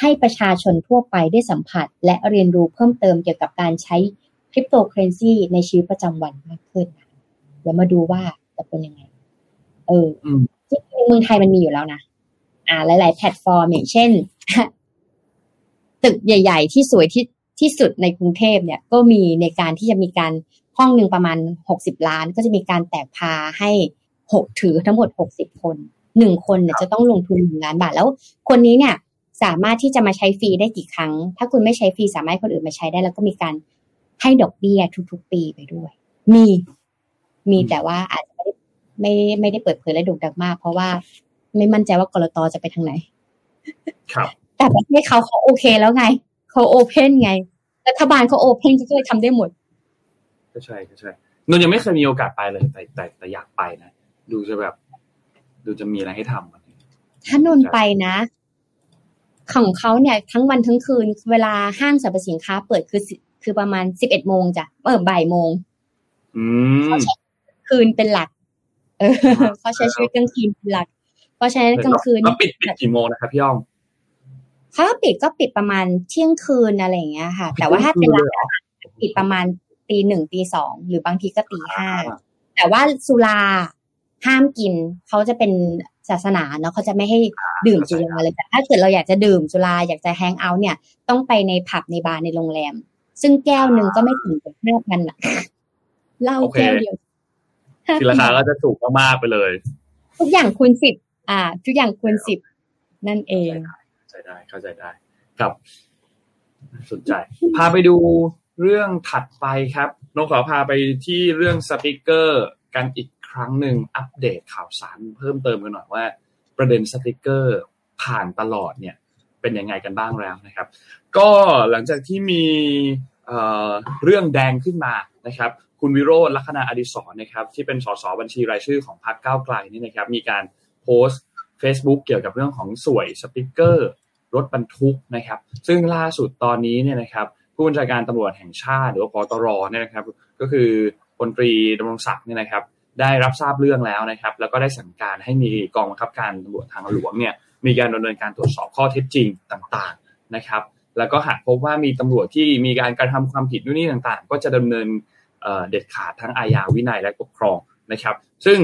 S3: ให้ประชาชนทั่วไปได้สัมผัส และเรียนรู้เพิ่มเติมเกี่ยวกับการใช้คริปโตเคอเรนซีในชีวิตประจำวันมากขึ้นเดี๋ยวมาดูว่า จะเป็นยังไง เออจริงๆเมืองไทยมันมีอยู่แล้วนะ อ่า หลาย ๆ แพลตฟอร์มอย่างเช่น ตึกใหญ่ ๆ ที่สวยที่ที่สุดในกรุงเทพเนี่ย ก็มีในการที่จะมีการห้องหนึ่งประมาณหกสิบล้าน ก็จะมีการแตก parให้หกถือทั้งหมดหกสิบคนหนึ่งคนเนี่ยจะต้องลงทุนหนึ่งล้านบาทแล้ว คนนี้เนี่ย สามารถที่จะมาใช้ฟรีได้กี่ครั้ง ถ้าคุณไม่ใช้ฟรีสามารถคนอื่นมาใช้ได้ แล้วก็มีการให้ดอกเบี้ยทุกๆ ปีไปด้วย มี มีแต่ว่าอาจจะ ไม่ได้ไม่ไม่ได้เปิดเผยและโด่งดังมาก เพราะว่าไม่มั่นใจว่ากรตจะไปทางไหน
S2: ครับ
S3: แต่ประเทศเขาเขาโอเคแล้วไง เขาโอเพนไง รัฐบาลเขาโอเพนก็เลยทำได้หมด
S2: ก็ใช่ก็ใช่นนยังไม่เคยมีโอกาสไปเลยแต่แต่แต่อยากไปนะ ดูจะแบบ ดูจะมีอะไรให้ทำ
S3: ถ้านนไปนะของเขาเนี่ยทั้งวันทั้งคืน เวลาห้างสรรพสินค้า เปิดคือคือประมาณสิบเอ็ดโมงจ้ะเออบ่ายโมง
S2: อืม
S3: คืนเป็นหลัก เออเขาใช้ชีวิตกลางคืนเป็นหลัก เพราะฉะนั้นกลางคืน
S2: แล้วปิดปิดกี่โมงนะครับพี่อ้อม
S3: ถ้าปิดก็ปิดประมาณเที่ยงคืนอะไรอย่างเงี้ยค่ะ แต่ว่าถ้าเป็นร้านปิดประมาณตีหนึ่งตีสองหรือบางทีก็ตีห้าแต่ว่าสุราห้ามกินเขาจะเป็นศาสนาเนาะเขาจะไม่ให้ดื่มสุราเลยแต่ถ้าเกิดเราอยากจะดื่มสุราอยากจะแฮงเอาท์เนี่ย ต้องไปในผับในบาร์ในโรงแรม ซึ่งแก้วหนึ่งก็ไม่ถึงกับห้าพันอะเหล้า
S2: โอเค
S3: แก้วเดียว
S2: ที่ราคาก็จะถูกมากๆไปเลย
S3: ทุกอย่างคูณสิบอ่า ทุกอย่างคูณสิบนั่นเอง
S2: เข้าใจได้เข้าใจได้ครับสนใจ พาไปดูเรื่องถัดไปครับน้องขอพาไปที่เรื่องสติกเกอร์กันอีกครั้งหนึ่งอัปเดตข่าวสารเพิ่มเติมกันหน่อยว่า ประเด็นสติกเกอร์ผ่านตลอดเนี่ย เป็นยังไงกันบ้างแล้วนะครับ ก็หลังจากที่มีเอ่อเรื่องแดงขึ้นมานะครับ คุณวิโรจน์ลัคนาอดิศรนะครับ ที่เป็นสสบัญชีรายชื่อของพรรคก้าวไกลนี่นะครับ มีการโพสต์ Facebook เกี่ยวกับเรื่องของสวยสติกเกอร์รถบรรทุกนะครับ ซึ่งล่าสุดตอนนี้เนี่ยนะครับ ผู้บัญชาการตำรวจแห่งชาติ หรือว่าปตรเนี่ยนะครับ ก็คือพลตรีดำรงศักดิ์เนี่ยนะครับ ได้รับทราบเรื่องแล้วนะครับ แล้วก็ได้สั่งการให้มีกองบังคับการตำรวจทางหลวงเนี่ยมีการดำเนินการตรวจสอบข้อเท็จจริงต่างๆนะครับ แล้วก็หากพบว่ามีตำรวจที่มีการกระทำความผิดนู่นนี่ต่างๆ ก็จะดำเนิน เด็ดขาดทั้งอาญาวินัยและปกครองนะครับ ซึ่ง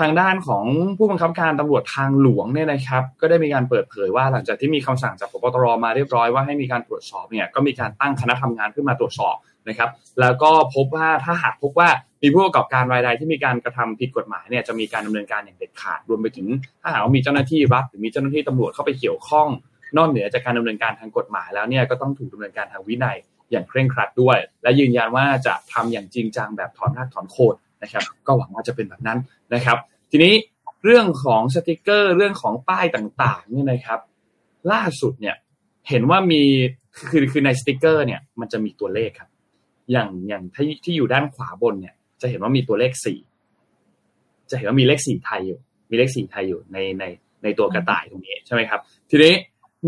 S2: ทางด้านของผู้บังคับการตำรวจทางหลวงเนี่ยนะครับ ก็ได้มีการเปิดเผยว่าหลังจากที่มีคำสั่งจากพบตรมาเรียบร้อยว่าให้มีการตรวจสอบเนี่ยก็มีการตั้งคณะทำงานขึ้นมาตรวจสอบนะครับ แล้วก็พบว่าถ้าหากพบว่ามีผู้ประกอบการรายใดที่มีการกระทำผิดกฎหมายเนี่ยจะมีการดำเนินการอย่างเด็ดขาดรวมไปถึง ถ้าหากว่ามีเจ้าหน้าที่รัฐหรือมีเจ้าหน้าที่ตำรวจเข้าไปเกี่ยวข้อง นอกเหนือจากการดำเนินการทางกฎหมายแล้วเนี่ยก็ต้องถูกดำเนินการทางวินัย อย่างเคร่งครัดด้วย และยืนยันว่าจะทำอย่างจริงจังแบบถอนรากถอนโคนนะครับ ก็หวังว่าจะเป็นแบบนั้นนะครับ ทีนี้เรื่องของสติกเกอร์เรื่องของป้ายต่างๆเนี่ยนะครับ ล่าสุดเนี่ยเห็นว่ามีคือคือในสติกเกอร์เนี่ยมันจะมีตัวเลขครับ อย่างอย่างที่ที่อยู่ด้านขวาบนเนี่ย จะเห็นว่ามีตัวเลขสี่จะเห็นว่ามีเลขสี่ไทยอยู่ มีเลขสี่ไทยอยู่ในในในตัวกระต่ายตรงนี้ใช่ไหมครับ ทีนี้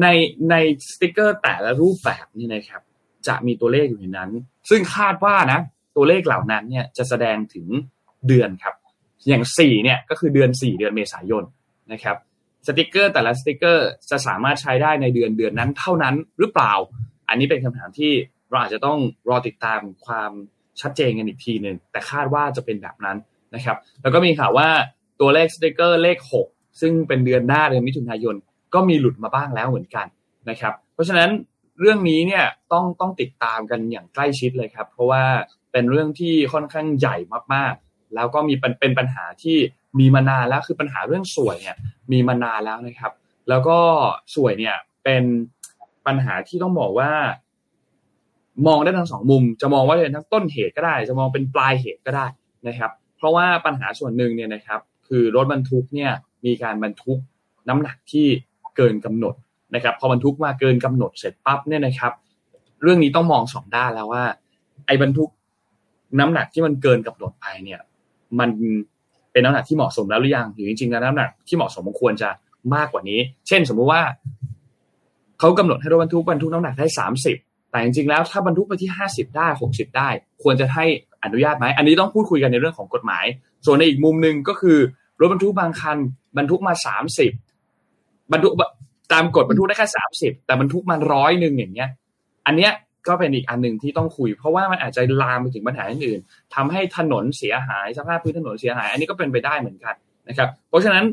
S2: ในในสติกเกอร์แต่ละรูปแบบนี่นะครับ จะมีตัวเลขอยู่ในนั้น ซึ่งคาดว่านะ ตัวเลขเหล่านั้นเนี่ยจะแสดงถึงเดือนครับ อย่างสี่เนี่ยก็คือเดือนสี่เดือนเมษายนนะครับสติกเกอร์แต่ละสติกเกอร์จะสามารถใช้ได้ในเดือนเดือนนั้นเท่านั้นหรือเปล่า อันนี้เป็นคำถามที่เราอาจจะต้องรอติดตามความชัดเจนกันอีกทีหนึ่งแต่คาดว่าจะเป็นแบบนั้นนะครับ แล้วก็มีข่าวว่าตัวเลขสติกเกอร์เลข 6 ซึ่งเป็นเดือนหน้าเดือนมิถุนายนก็มีหลุดมาบ้างแล้วเหมือนกันนะครับ เพราะฉะนั้น เรื่องนี้เนี่ยต้องต้องติดตามกันอย่างใกล้ชิดเลยครับ เพราะว่าเป็นเรื่องที่ค่อนข้างใหญ่มากๆ แล้วก็มีเป็นปัญหาที่มีมานานแล้วคือปัญหาเรื่องสวยเนี่ยมีมานานแล้วนะครับ แล้วก็สวยเนี่ยเป็นปัญหาที่ต้องบอกว่า มองได้ทั้งสองมุม จะมองว่าเป็นทั้งต้นเหตุก็ได้ จะมองเป็นปลายเหตุก็ได้นะครับ เพราะว่าปัญหาส่วนหนึ่งเนี่ยนะครับ คือรถบรรทุกเนี่ยมีการบรรทุกน้ำหนักที่เกินกำหนด นะครับพอบรรทุกมาเกินกำหนดเสร็จปั๊บเนี่ยนะครับ เรื่องนี้ต้องมองสองด้านแล้วว่า ไอ้บรรทุกน้ำหนักที่มันเกินกำหนดไปเนี่ย มันเป็นน้ำหนักที่เหมาะสมแล้วหรือยังหรือจริงๆแล้วน้ำหนักที่เหมาะสมมันควรจะมากกว่านี้ เช่น สมมุติว่าเขากำหนดให้รถบรรทุกบรรทุกน้ำหนักได้สามสิบแต่จริงๆแล้วถ้าบรรทุกไปที่ห้าสิบได้หกสิบได้ ควรจะให้อนุญาตไหมอันนี้ต้องพูดคุยกันในเรื่องของกฎหมาย ส่วนในอีกมุมหนึ่งก็คือรถบรรทุกบางคันบรรทุกมาสามสิบบรรทุก ตามกฎบรรทุกได้แค่สามสิบแต่บรรทุกมาร้อยหนึ่งอย่างเงี้ย อันเนี้ยก็เป็นอีกอันหนึ่งที่ต้องคุย เพราะว่ามันอาจจะลามไปถึงปัญหาอื่นๆทำให้ถนนเสียหายสภาพพื้นถนนเสียหาย อันนี้ก็เป็นไปได้เหมือนกันนะครับ เพราะฉะนั้น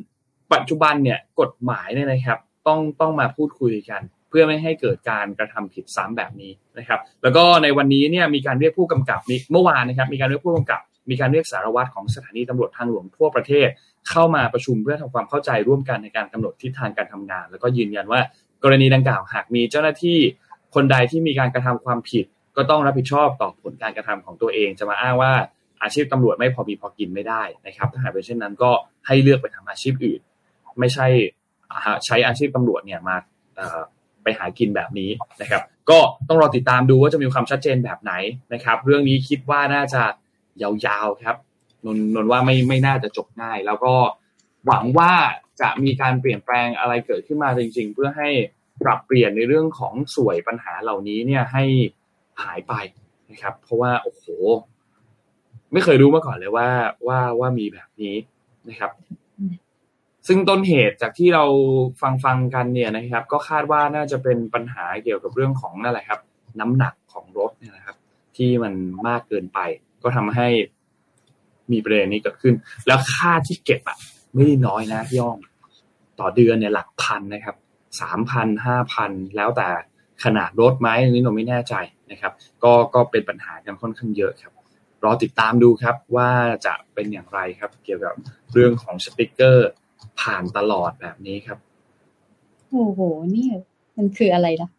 S2: ปัจจุบันเนี่ยกฎหมายเนี่ยนะครับ ต้องต้องมาพูดคุยกันเพื่อไม่ให้เกิดการกระทำผิดซ้ำแบบนี้นะครับ แล้วก็ในวันนี้เนี่ยมีการเรียกผู้กำกับมีเมื่อวานนะครับ มีการเรียกผู้กำกับ มีการเรียกสารวัตรของสถานีตำรวจทางหลวงทั่วประเทศ เข้ามาประชุมเพื่อทำความเข้าใจร่วมกันในการกำหนดทิศทางการทำงาน แล้วก็ยืนยันว่า กรณีดังกล่าวหากมีเจ้าหน้าที่คนใดที่มีการกระทำความผิด ก็ต้องรับผิดชอบต่อผลการกระทำของตัวเอง จะมาอ้างว่าอาชีพตำรวจไม่พอมีพอกินไม่ได้นะครับ ถ้าหากเป็นเช่นนั้นก็ให้เลือกไปทำอาชีพอื่น ไม่ใช่ใช้อาชีพตำรวจเนี่ยมาไปหากินแบบนี้นะครับ ก็ต้องรอติดตามดูว่าจะมีความชัดเจนแบบไหนนะครับ เรื่องนี้คิดว่าน่าจะ ยาวๆครับนนนนว่าไม่ไม่น่าจะจบง่าย แล้วก็หวังว่าจะมีการเปลี่ยนแปลงอะไรเกิดขึ้นมาจริง ๆ เพื่อให้ปรับเปลี่ยนในเรื่องของสวยปัญหาเหล่านี้เนี่ยให้หายไปนะครับ เพราะว่าโอ้โห ไม่เคยรู้มาก่อนเลยว่าว่าว่ามีแบบนี้นะครับ ซึ่งต้นเหตุจากที่เราฟังฟังกันเนี่ยนะครับ ก็คาดว่าน่าจะเป็นปัญหาเกี่ยวกับเรื่องของนั่นแหละครับ น้ำหนักของรถเนี่ยนะครับ ที่มันมากเกินไป ก็ทำให้มีประเด็นนี้เกิดขึ้น แล้วค่าที่เก็บอะ ไม่ได้น้อยนะพี่ย่อง ต่อเดือนเนี่ยหลักพันนะครับสามพันห้าพันแล้วแต่ขนาดรถไหมอันนี้เราไม่แน่ใจนะครับ ก็ก็เป็นปัญหากันค่อนข้างเยอะครับ รอติดตามดูครับว่าจะเป็นอย่างไรครับ เกี่ยวกับเรื่องของสติกเกอร์ผ่านตลอดแบบนี้ครับ
S3: โอ้โหนี่มันคืออะไรล่ะ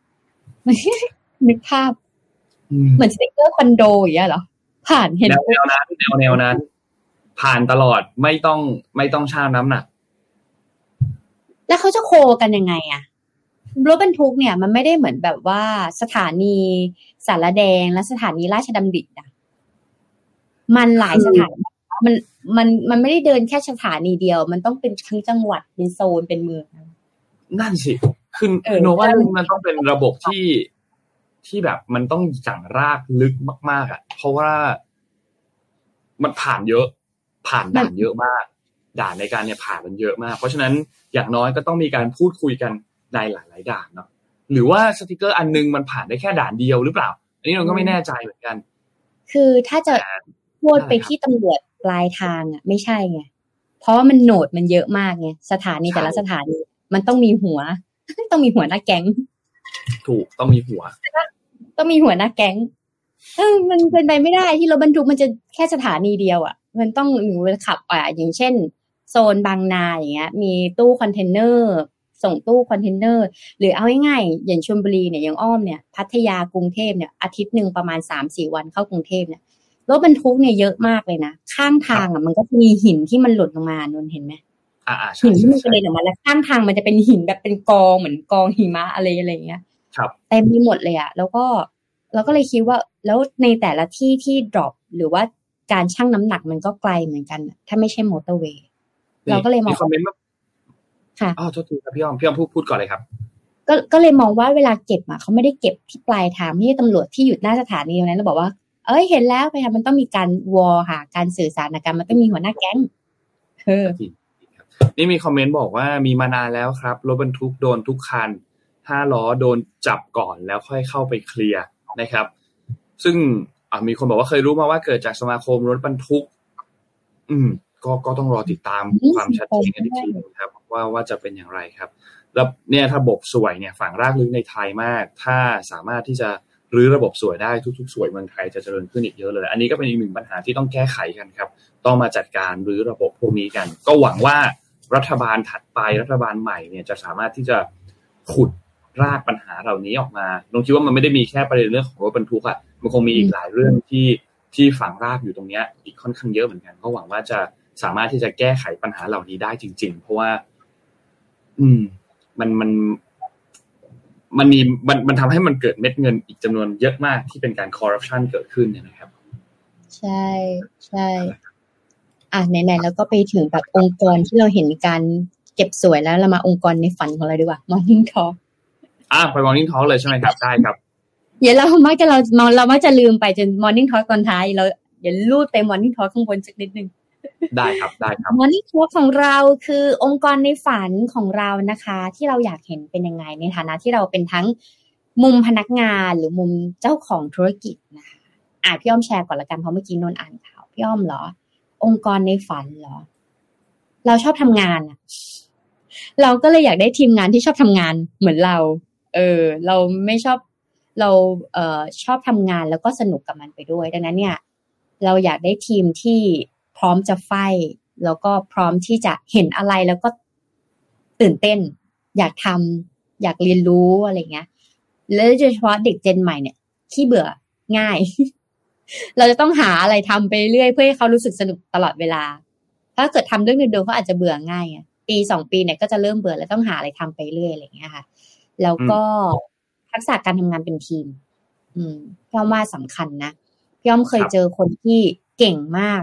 S3: นึกภาพ เหมือนสติกเกอร์คอนโดอย่างเงี้ยเหรอ ผ่านเห็น
S2: แนวแนวนั้นแนวแนวนั้น ผ่านตลอดไม่ต้องไม่ต้องช่างน้ำหนัก
S3: แล้วเขาจะโคกันยังไงอะรถบรรทุกเนี่ย มันไม่ได้เหมือนแบบว่าสถานีสารแดงและสถานีราชดำริอะมันหลายสถานีมันมันมันไม่ได้เดินแค่สถานีเดียว มันต้องเป็นทั้งจังหวัดเป็นโซนเป็นเมือง
S2: นั่นสิคือ
S3: เออ
S2: โนว่า
S3: ใช่
S2: มันต้องเป็นระบบที่ ที่แบบมันต้องจังรากลึกมาก ๆ อะ เพราะว่ามันผ่านเยอะ ผ่านด่านเยอะมาก ด่านในการเนี่ยผ่านมันเยอะมาก เพราะฉะนั้นอย่างน้อยก็ต้องมีการพูดคุยกันในหลาย ๆ ด่านเนาะหรือว่าสติกเกอร์อันนึงมันผ่านได้แค่ด่านเดียวหรือเปล่า อันนี้เราก็ไม่แน่ใจเหมือนกัน
S3: คือถ้าจะ
S2: แต่
S3: พูดไปที่ตำรวจปลายทางอะ ไม่ใช่ไงเพราะว่ามันโหนดมันเยอะมากไงสถานีแต่ละสถานีมันต้องมีหัว ต้องมีหัวหน้าแก๊ง
S2: ถูกต้องมีหัว
S3: ต้องมีหัวหน้าแก๊งเออมันเป็นไปไม่ได้ที่รถบรรทุกมันจะแค่สถานีเดียวอะ มันต้องหนูขับอะอย่างเช่น โซนบางนาอย่างเงี้ย มีตู้คอนเทนเนอร์ส่งตู้คอนเทนเนอร์หรือเอาง่ายๆอย่างชลบุรีเนี่ยอย่างอ้อมเนี่ยพัทยากรุงเทพเนี่ยอาทิตย์หนึ่งประมาณสามสี่วันเข้ากรุงเทพเนี่ยรถบรรทุกเนี่ยเยอะมากเลยนะ ข้างทางอะมันก็จะมีหินที่มันหล่นลงมานนเห็นไหม
S2: อ่าอ่าใช่
S3: หินที่
S2: ใช่
S3: มันกระ
S2: ใช่
S3: เด็นออกมาแล้วข้างทางมันจะเป็นหินแบบเป็นกองเหมือนกองหิมะอะไรอะไรอย่างเงี้ย
S2: ครับ
S3: เต็มไปหมดเลยอะแล้วก็เราก็เลยคิดว่า แล้วในแต่ละที่ที่ drop หรือว่าการชั่งน้ำหนักมันก็ไกลเหมือนกันอะถ้าไม่ใช่มอเตอร์เวย์เราก็เลยมอง
S2: คอมเมนต์มา
S3: ค่ะ
S2: อ๋อโทษทีครับพี่อ้อมพี่อ้อมพูดพูดก่อนเลยครับ
S3: ก็ก็เลยมองว่าเวลาเก็บอะเขาไม่ได้เก็บที่ปลายทางไม่ใช่ตำรวจที่อยู่หน้าสถานีตรงนั้นแล้วบอกว่าเอ้ยเห็นแล้วไปค่ะมันต้องมีการวอลค่ะ การสื่อสารกันมันต้องมีหัวหน้าแก๊งเออ
S2: นี่มีคอมเมนต์บอกว่ามีมานานแล้วครับรถบรรทุกโดนทุกคันห้าล้อโดนจับก่อนแล้วค่อยเข้าไปเคลียร์นะครับ ซึ่งอ่ามีคนบอกว่าเคยรู้มาว่าเกิดจากสมาคมรถบรรทุก อืม ก็ก็ต้องรอติดตาม
S3: อืม
S2: ความชัดเจนกันอีกทีหนึงครับ ว่าว่าจะเป็นอย่างไรครับ แล้วเนี่ยถ้าระบบสวยเนี่ยฝังรากลึกในไทยมาก ถ้าสามารถที่จะรื้อระบบสวยได้ทุกๆ สวยเมืองไทยจะเจริญขึ้นอีกเยอะเลย อันนี้ก็เป็นอีกหนึ่งปัญหาที่ต้องแก้ไขกันครับ ต้องมาจัดการรื้อระบบพวกนี้กัน ก็หวังว่า รัฐบาลถัดไปรัฐบาลใหม่เนี่ยจะสามารถที่จะขุดรากปัญหาเหล่านี้ออกมาลงคิดว่ามันไม่ได้มีแค่ประเด็นเรื่องของรถบรรทุกอะมันคงมีอีกหลายเรื่องที่ที่ฝังรากอยู่ตรงเนี้ย อีกค่อนข้างเยอะเหมือนกันก็หวังว่าจะสามารถที่จะแก้ไขปัญหาเหล่านี้ได้จริง ๆ เพราะว่า อืม มันมัน มันมีมันมันทำให้มันเกิดเม็ดเงินอีกจำนวนเยอะมากที่เป็นการคอร์รัปชันเกิดขึ้นเนี่ยนะครับ
S3: ใช่ใช่ อะไหนๆแล้วก็ไปถึงแบบองค์กรที่เราเห็นการเก็บสวยแล้วเรามาองค์กรในฝันของเราดีกว่า Morning Talk
S2: อะไปมอร์นิ่งทอลเลยใช่ไหมครับได้ครับ
S3: เดี๋ยวเรามักจะเราเรามักจะลืมไปจน Morning Talk ตอนท้ายเราเดี๋ยวลูดไป Morning Talk ข้างบนสักนิดนึง
S2: ได้ครับได้ครับ
S3: Morning Talk ของเราคือองค์กรในฝันของเรานะคะ ที่เราอยากเห็นเป็นยังไงในฐานะที่เราเป็นทั้งมุมพนักงานหรือมุมเจ้าของธุรกิจนะคะอะพี่อ้อมแชร์ก่อนละกันเพราะเมื่อกี้นนท์อ่านข่าวพี่อ้อมเหรอ องค์กรในฝันเหรอ เราชอบทำงานอะเราก็เลยอยากได้ทีมงานที่ชอบทำงานเหมือนเรา เออ เราไม่ชอบเราเอ่อชอบทำงานแล้วก็สนุกกับมันไปด้วย ดังนั้นเนี่ย เราอยากได้ทีมที่พร้อมจะไฟแล้วก็พร้อมที่จะเห็นอะไรแล้วก็ตื่นเต้น อยากทำอยากเรียนรู้อะไรเงี้ยแล้วโดยเฉพาะเด็กเจนใหม่เนี่ยขี้เบื่อง่าย เราจะต้องหาอะไรทำไปเรื่อยเพื่อให้เขารู้สึกสนุกตลอดเวลา ถ้าเกิดทำเรื่องเดิมๆเขาอาจจะเบื่อง่ายอะปีสองปีเนี่ยก็จะเริ่มเบื่อแล้วต้องหาอะไรทำไปเรื่อยอะไรอย่างเงี้ยค่ะ แล้วก็ทักษะการทำงานเป็นทีม อืมพี่อ้อมว่าสำคัญนะพี่อ้อมเคยเจอคนที่เก่งมาก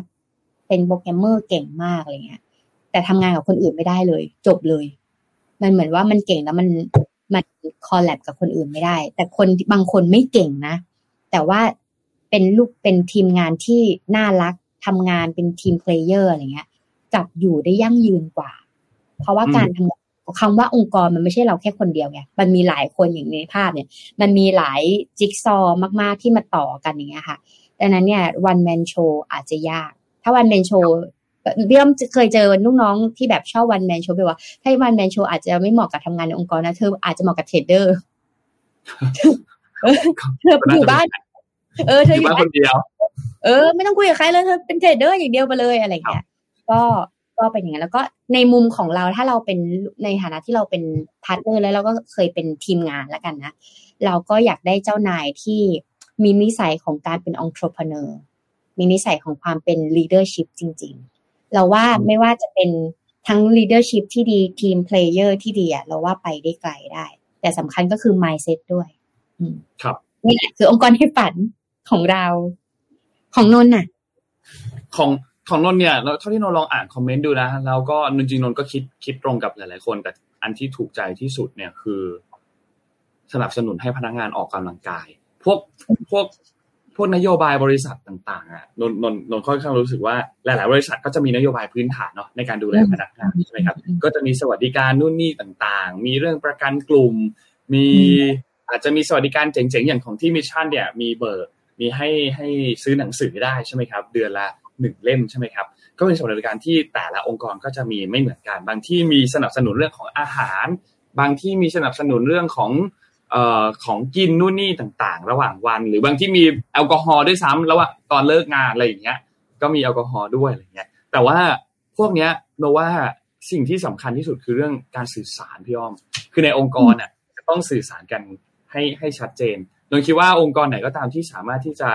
S3: เป็นโปรแกรมเมอร์เก่งมากอะไรเงี้ย แต่ทำงานกับคนอื่นไม่ได้เลย จบเลย มันเหมือนว่ามันเก่งแล้วมันมัน collab กับคนอื่นไม่ได้ แต่คนบางคนไม่เก่งนะ แต่ว่า เป็นลูกเป็นทีมงานที่น่ารักทำงานเป็น team player อะไรเงี้ยกลับอยู่ได้ยั่งยืนกว่า เพราะว่า
S2: อืม
S3: การทำงานคำว่าองค์กรมันไม่ใช่เราแค่คนเดียวไง มันมีหลายคนอย่างในภาพเนี่ย มันมีหลายจิ๊กซอว์มาก ๆ ที่มาต่อกันอย่างเงี้ยค่ะ ดังนั้นเนี่ย one man show อาจจะยาก ถ้า one man show ไปพี่อ้อมเคยเจอลูกน้องที่แบบชอบ one man show ไปว่า ถ้า one man show อาจจะไม่เหมาะกับทำงานในองค์กรนะเธออาจจะเหมาะกับ trader เธออยู่บ้าน เออเธออยู่
S2: บ้าน
S3: บ้า
S2: คนเดียว
S3: เออ ไม่ต้องคุยกับใครเลยเธอเป็น trader อย่างเดียวไปเลยอะไรอย่างเงี้ย ก็ก็เป็นอย่างนั้นแล้วก็ในมุมของเราถ้าเราเป็นในฐานะที่เราเป็น partner แล้วเราก็เคยเป็นทีมงานแล้วกันนะ เราก็อยากได้เจ้านายที่มีนิสัยของการเป็นองค์ประกอบมีนิสัยของความเป็น leadership จริง ๆ เราว่าไม่ว่าจะเป็นทั้ง leadership ที่ดีทีม player ที่ดีอะเราว่าไปได้ไกลได้ แต่สำคัญก็คือ mindset ด้วยอืม
S2: ครับ
S3: นี่แหละคือองค์กรให้ฝัน ของเรา ของนนท์น่ะ
S2: ของของนนท์เนี่ยแล้วเท่าที่นนท์ลองอ่านคอมเมนต์ดูนะแล้วก็จริงๆนนท์ก็คิดคิดตรงกับหลายๆคนแต่อันที่ถูกใจที่สุดเนี่ยคือ สนับสนุนให้พนักงานออกกำลังกาย พวกพวกพวกนโยบายบริษัทต่าง ๆอะนนท์นนท์นนท์ค่อนข้างรู้สึกว่าหลาย ๆ บริษัทก็จะมีนโยบายพื้นฐานเนาะในการดูแลพนักงานใช่ไหมครับ
S3: อืม
S2: ก็จะมีสวัสดิการนู่นนี่ต่างๆ มีเรื่องประกันกลุ่ม มีอาจจะมีสวัสดิการเจ๋งๆอย่างของที่ Mission เนี่ย มีเบิร์ มีให้ให้ซื้อหนังสือได้ใช่ไหมครับ เดือนละหนึ่งเล่มใช่ไหมครับ ก็เป็นสวัสดิการที่แต่ละองค์กรก็จะมีไม่เหมือนกัน บางที่มีสนับสนุนเรื่องของอาหาร บางที่มีสนับสนุนเรื่องของเอ่อของกินนู่นนี่ต่างๆ ระหว่างวัน หรือบางที่มีแอลกอฮอล์ด้วยซ้ำระหว่าตอนเลิกงานอะไรอย่างเงี้ย ก็มีแอลกอฮอล์ด้วยอะไรเงี้ย แต่ว่าพวกเนี้ยเราว่าสิ่งที่สำคัญที่สุดคือเรื่องการสื่อสารพี่อ้อม คือในองค์กรน่ะต้องสื่อสารกันให้ให้ชัดเจน โดยคิดว่าองค์กรไหนก็ตามที่สามารถที่จะ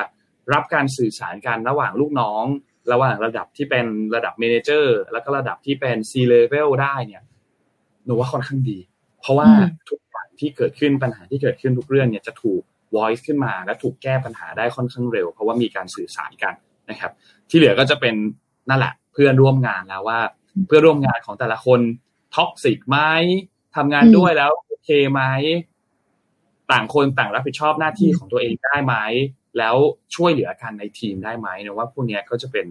S2: รับการสื่อสารกันระหว่างลูกน้อง ระหว่างระดับที่เป็นระดับ manager แล้วก็ระดับที่เป็น C level ได้เนี่ยหนูว่าค่อนข้างดี เพราะว่า
S3: อืม
S2: ทุกอย่างที่เกิดขึ้นปัญหาที่เกิดขึ้นทุกเรื่องเนี่ยจะถูก voice ขึ้นมาและถูกแก้ปัญหาได้ค่อนข้างเร็ว เพราะว่ามีการสื่อสารกันนะครับ ที่เหลือก็จะเป็นนั่นแหละเพื่อนร่วมงานแล้วว่า เพื่อนร่วมงานของแต่ละคน toxic ไหมทำงาน
S3: อืม
S2: ด้วยแล้วโอเคไหม ต่างคนต่างรับผิดชอบหน้าที่ของตัวเองได้ไหมแล้วช่วยเหลือกันในทีมได้ไหมเนะว่าพวกนี้ก็จะเป็น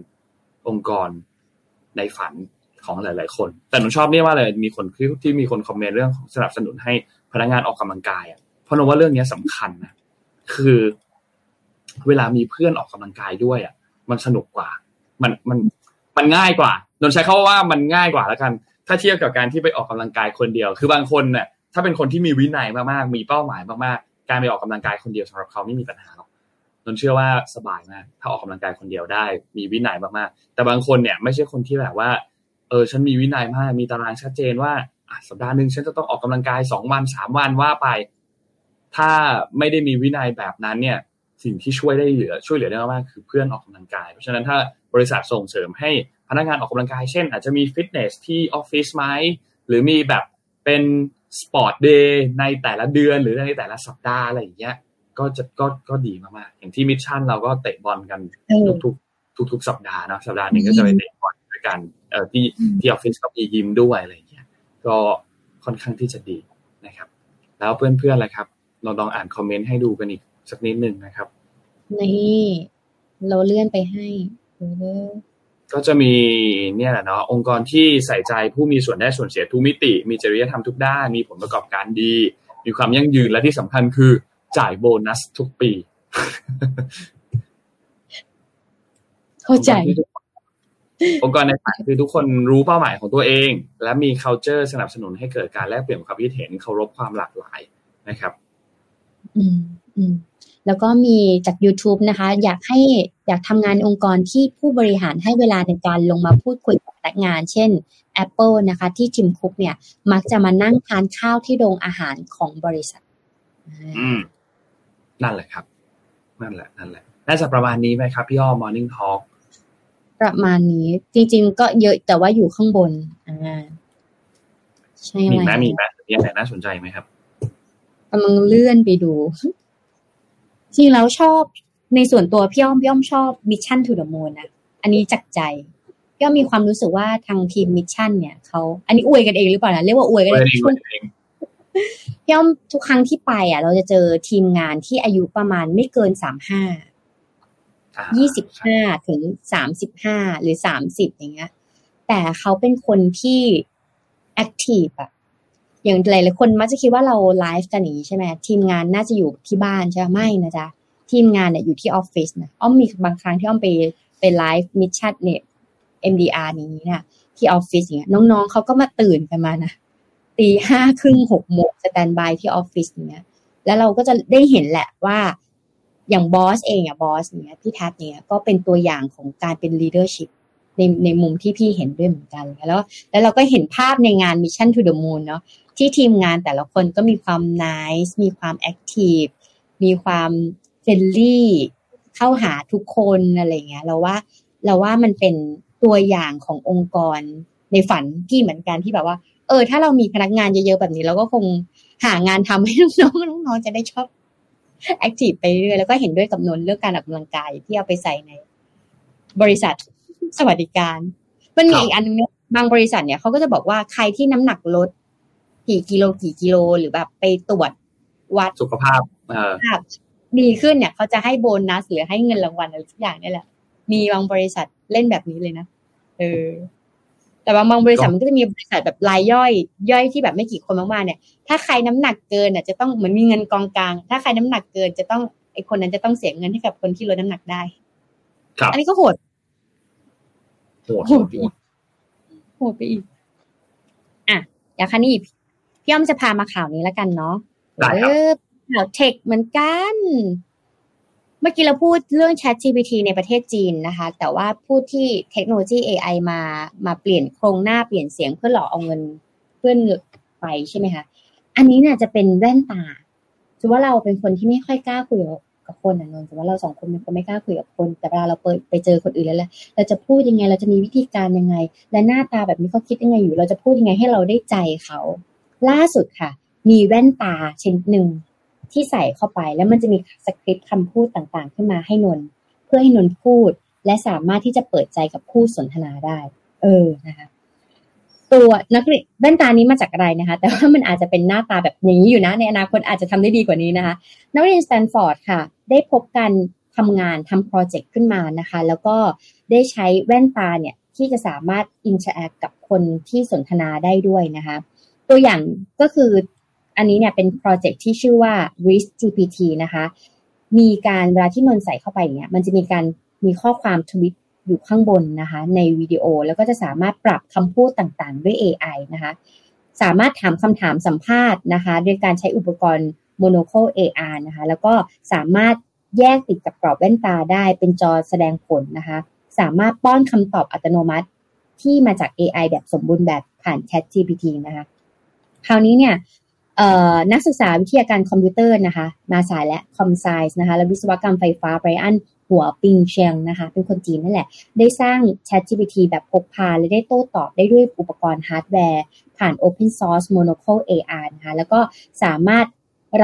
S2: องค์กรในฝันของหลาย ๆ คน แต่หนูชอบเนี่ยว่าเลยมีคนที่ที่มีคนคอมเมนต์เรื่องของสนับสนุนให้พนักงานออกกำลังกายอะเพราะหนูว่าเรื่องนี้ยสำคัญนะคือเวลามีเพื่อนออกกำลังกายด้วยอะ มันสนุกกว่า มันมันมันง่ายกว่าโดนใช้คาว่ามันง่ายกว่าแล้วกัน ถ้าเทียบกับการที่ไปออกกำลังกายคนเดียว คือบางคนเนี่ย ถ้าเป็นคนที่มีวินัยมากๆ มีเป้าหมายมากๆ การไปออกกำลังกายคนเดียวสำหรับเขาไม่มีปัญหาหรอกนนเชื่อว่าสบายมากถ้าออกกำลังกายคนเดียวได้ มีวินัยมากๆ แต่บางคนเนี่ยไม่ใช่คนที่แบบว่า เออฉันมีวินัยมาก มีตารางชัดเจนว่าสัปดาห์หนึ่งฉันจะต้องออกกำลังกายสองวันสามวันว่าไป ถ้าไม่ได้มีวินัยแบบนั้นเนี่ย สิ่งที่ช่วยได้เหลือช่วยเหลือได้มากคือเพื่อนออกกำลังกาย เพราะฉะนั้นถ้าบริษัทส่งเสริมให้พนักงานออกกำลังกาย เช่น อาจจะมีฟิตเนสที่ออฟฟิศไหมหรือมีแบบเป็น sport day ในแต่ละเดือนหรือในแต่ละสัปดาห์อะไรอย่างเงี้ย ก็จะก็ก็ดีมากๆอย่างที่ Mission เราก็เตะบอลกัน
S3: เออ
S2: ทุกๆทุกๆสัปดาห์เนาะสัปดาห์หนึ่งก็จะไปเตะบอลด้วยกันเอ่อที่ที่ออฟฟิศก็มียิมด้วยอะไรอย่างเงี้ยก็ค่อนข้างที่จะดีนะครับ แล้วเพื่อนๆล่ะครับเราลองอ่านคอมเมนต์ให้ดูกันอีกสักนิดหนึ่งนะครับ
S3: นี่ เราเลื่อนไปให้เออ
S2: ก็จะมีเนี่ยแหละเนาะองค์กรที่ใส่ใจผู้มีส่วนได้ส่วนเสียทุกมิติ มีจริยธรรมทุกด้าน มีผลประกอบการดี มีความยั่งยืนและที่สำคัญคือจ่ายโบนัสทุกปี
S3: เข้าใจ
S2: องค์กรในฝันคือทุกคนรู้เป้าหมายของตัวเอง และมี culture สนับสนุนให้เกิดการแลกเปลี่ยนความคิดเห็นเคารพความหลากหลายนะครับ
S3: อืมอืม แล้วก็มีจาก YouTube นะคะ อยากให้อยากทำงานองค์กรที่ผู้บริหารให้เวลาในการลงมาพูดคุยกับพนักงาน เช่น Apple นะคะ ที่ทิมคุกเนี่ย มักจะมานั่งทานข้าวที่โรงอาหารของบริษัทอ่า
S2: อืม นั่นแหละครับ นั่นแหละ นั่นแหละ น่าจะประมาณนี้ไหมครับ พี่อ้อ Morning Talk
S3: ประมาณนี้ จริง ๆ ก็เยอะแต่ว่าอยู่ข้างบน อ่า ใช่
S2: มี
S3: ไห
S2: ไห
S3: ม
S2: มมีไหมมีอะไรน่าสนใจไหมครับ
S3: กำลังเลื่อนไปดู จริงแล้วชอบในส่วนตัวพี่อ้อมพี่อ้อมชอบ Mission to the Moon นะอันนี้จากใจพี่อ้อมมีความรู้สึกว่าทางทีม Mission เนี่ยเขาอันนี้อวยกันเองหรือเปล่านะเรียกว่าอวยกัน
S2: เอ
S3: เอ
S2: องเอง
S3: ช่วง
S2: เอง
S3: พี่อ้อมทุกครั้งที่ไป อะ เราจะเจอทีมงานที่อายุประมาณไม่เกินสามห้า
S2: อ่า
S3: ยี่สิบห้าถึงสามสิบห้าหรือสามสิบอย่างเงี้ย แต่เขาเป็นคนที่ active อะ อย่างหลายๆคนมักจะคิดว่าเราไลฟ์กันอย่างนี้ใช่ไหมทีมงานน่าจะอยู่ที่บ้านใช่ไหมไม่นะจ๊ะทีมงานเนี่ยอยู่ที่ออฟฟิศนะอ้อมมีบางครั้งที่อ้อมไปไป live Mission เนี่ย MDR นี้นะที่ออฟฟิศอย่างเนี้ยน้องๆเขาก็มาตื่นกันมานะตีห้าครึ่งหกโมง standby ที่ออฟฟิศอย่างเนี้ย แล้วเราก็จะได้เห็นแหละว่าอย่างบอสเองอะบอสเนี้ยพี่แท็บเนี้ยก็เป็นตัวอย่างของการเป็น leadership ในในมุมที่พี่เห็นด้วยเหมือนกัน แล้ว แล้วเราก็เห็นภาพในงาน Mission to the Moon เนาะที่ทีมงานแต่ละคนก็มีความ nice มีความ active มีความ friendly เข้าหาทุกคนอะไรเงี้ยเราว่าเราว่ามันเป็นตัวอย่างขององค์กรในฝันพี่เหมือนกันที่แบบว่า เออ ถ้าเรามีพนักงานเยอะๆแบบนี้ เราก็คงหางานทำให้น้องๆน้องๆจะได้ชอบแอคทีฟไปเรื่อยแล้วก็เห็นด้วยกับนนเรื่องการออกกำลังกายที่เอาไปใส่ในบริษัท สวัสดิการ มันมีอีกอันนึงเนี่ยบางบริษัทเนี่ยเขาก็จะบอกว่าใครที่น้ำหนักลด กี่กิโลกี่กิโลหรือแบบไปตรวจวัด
S2: สุขภาพเออ
S3: ดีขึ้นเนี่ยเขาจะให้โบนัสหรือให้เงินรางวัลอะไรทุกอย่างนี่แหละ มีบางบริษัทเล่นแบบนี้เลยนะเออแต่บางบางบริษัทมันก็จะมีบริษัทแบบรายย่อย ย่อยที่แบบไม่กี่คนมากๆเนี่ย ถ้าใครน้ำหนักเกินอะจะต้องเหมือนมีเงินกองกลาง ถ้าใครน้ำหนักเกินจะต้องไอคนนั้นจะต้องเสียเงินให้กับคนที่ลดน้ำหนักได้
S2: ครับ
S3: อันนี้ก็โหด
S2: โหดไปอีก
S3: โหดไปอีก อะอย่างคันนี้พี่อ้อมจะพามาข่าวนี้แล้วกันเนาะ
S2: ได้ครับ
S3: ข่าวเทคเหมือนกัน เมื่อกี้เราพูดเรื่อง Chat GPT ในประเทศจีนนะคะ แต่ว่าพูดที่เทคโนโลยี AI มามาเปลี่ยนโครงหน้าเปลี่ยนเสียงเพื่อหลอกเอาเงินเพื่อนไปใช่ไหมคะ อันนี้เนี่ยจะเป็นแว่นตาถือว่าเราเป็นคนที่ไม่ค่อยกล้าคุยกับ คนนะนนท์แต่ว่าเราสองคนเป็นคนไม่กล้าคุยกับคน แต่เวลาเราเปิดไปเจอคนอื่นแล้วแหละเราจะพูดยังไงเราจะมีวิธีการยังไง และหน้าตาแบบนี้เขาคิดยังไงอยู่ เราจะพูดยังไงให้เราได้ใจเขา ล่าสุดค่ะ มีแว่นตาชนิดหนึ่งที่ใส่เข้าไปแล้วมันจะมีสคริปต์คำพูดต่างๆ ขึ้นมาให้นนเพื่อให้นนพูด และสามารถที่จะเปิดใจกับผู้สนทนาได้ เออนะคะ ตัวนักเรียนแว่นตานี้มาจากอะไรนะคะ แต่ว่ามันอาจจะเป็นหน้าตาแบบอย่างนี้อยู่นะ ในอนาคตอาจจะทำได้ดีกว่านี้นะคะ นักเรียนสแตนฟอร์ดค่ะ ได้พบการทำงานทำโปรเจกต์ขึ้นมานะคะ แล้วก็ได้ใช้แว่นตาเนี่ยที่จะสามารถ interact กับคนที่สนทนาได้ด้วยนะคะ ตัวอย่างก็คืออันนี้เนี่ยเป็นโปรเจกต์ที่ชื่อว่า r i s GPT นะคะ มีการเวลาที่นนใส่เข้าไปเนี่ย มันจะมีการมีข้อความทวิต อยู่ข้างบนนะคะ ในวิดีโอแล้วก็จะสามารถปรับคำพูดต่างๆ ด้วย AI นะคะ สามารถถามคำถามสัมภาษณ์นะคะโดยการใช้อุปกรณ์ Monocle AR นะคะ แล้วก็สามารถแยกติดกับกรอบแว่นตาได้เป็นจอแสดงผลนะคะ สามารถป้อนคำตอบอัตโนมัติที่มาจาก AI แบบสมบูรณ์แบบผ่าน Chat GPT นะคะ คราวนี้เนี่ยนักศึกษาวิทยาการคอมพิวเตอร์นะคะ มาสายและ com sci นะคะ และวิศวกรรมไฟฟ้าไบรอัน หัวปิงเชียงนะคะ เป็นคนจีนนั่นแหละ ได้สร้าง ChatGPT แบบพกพา และได้โต้ตอบได้ด้วยอุปกรณ์ฮาร์ดแวร์ ผ่าน Open Source Monocle AR นะคะ แล้วก็สามารถ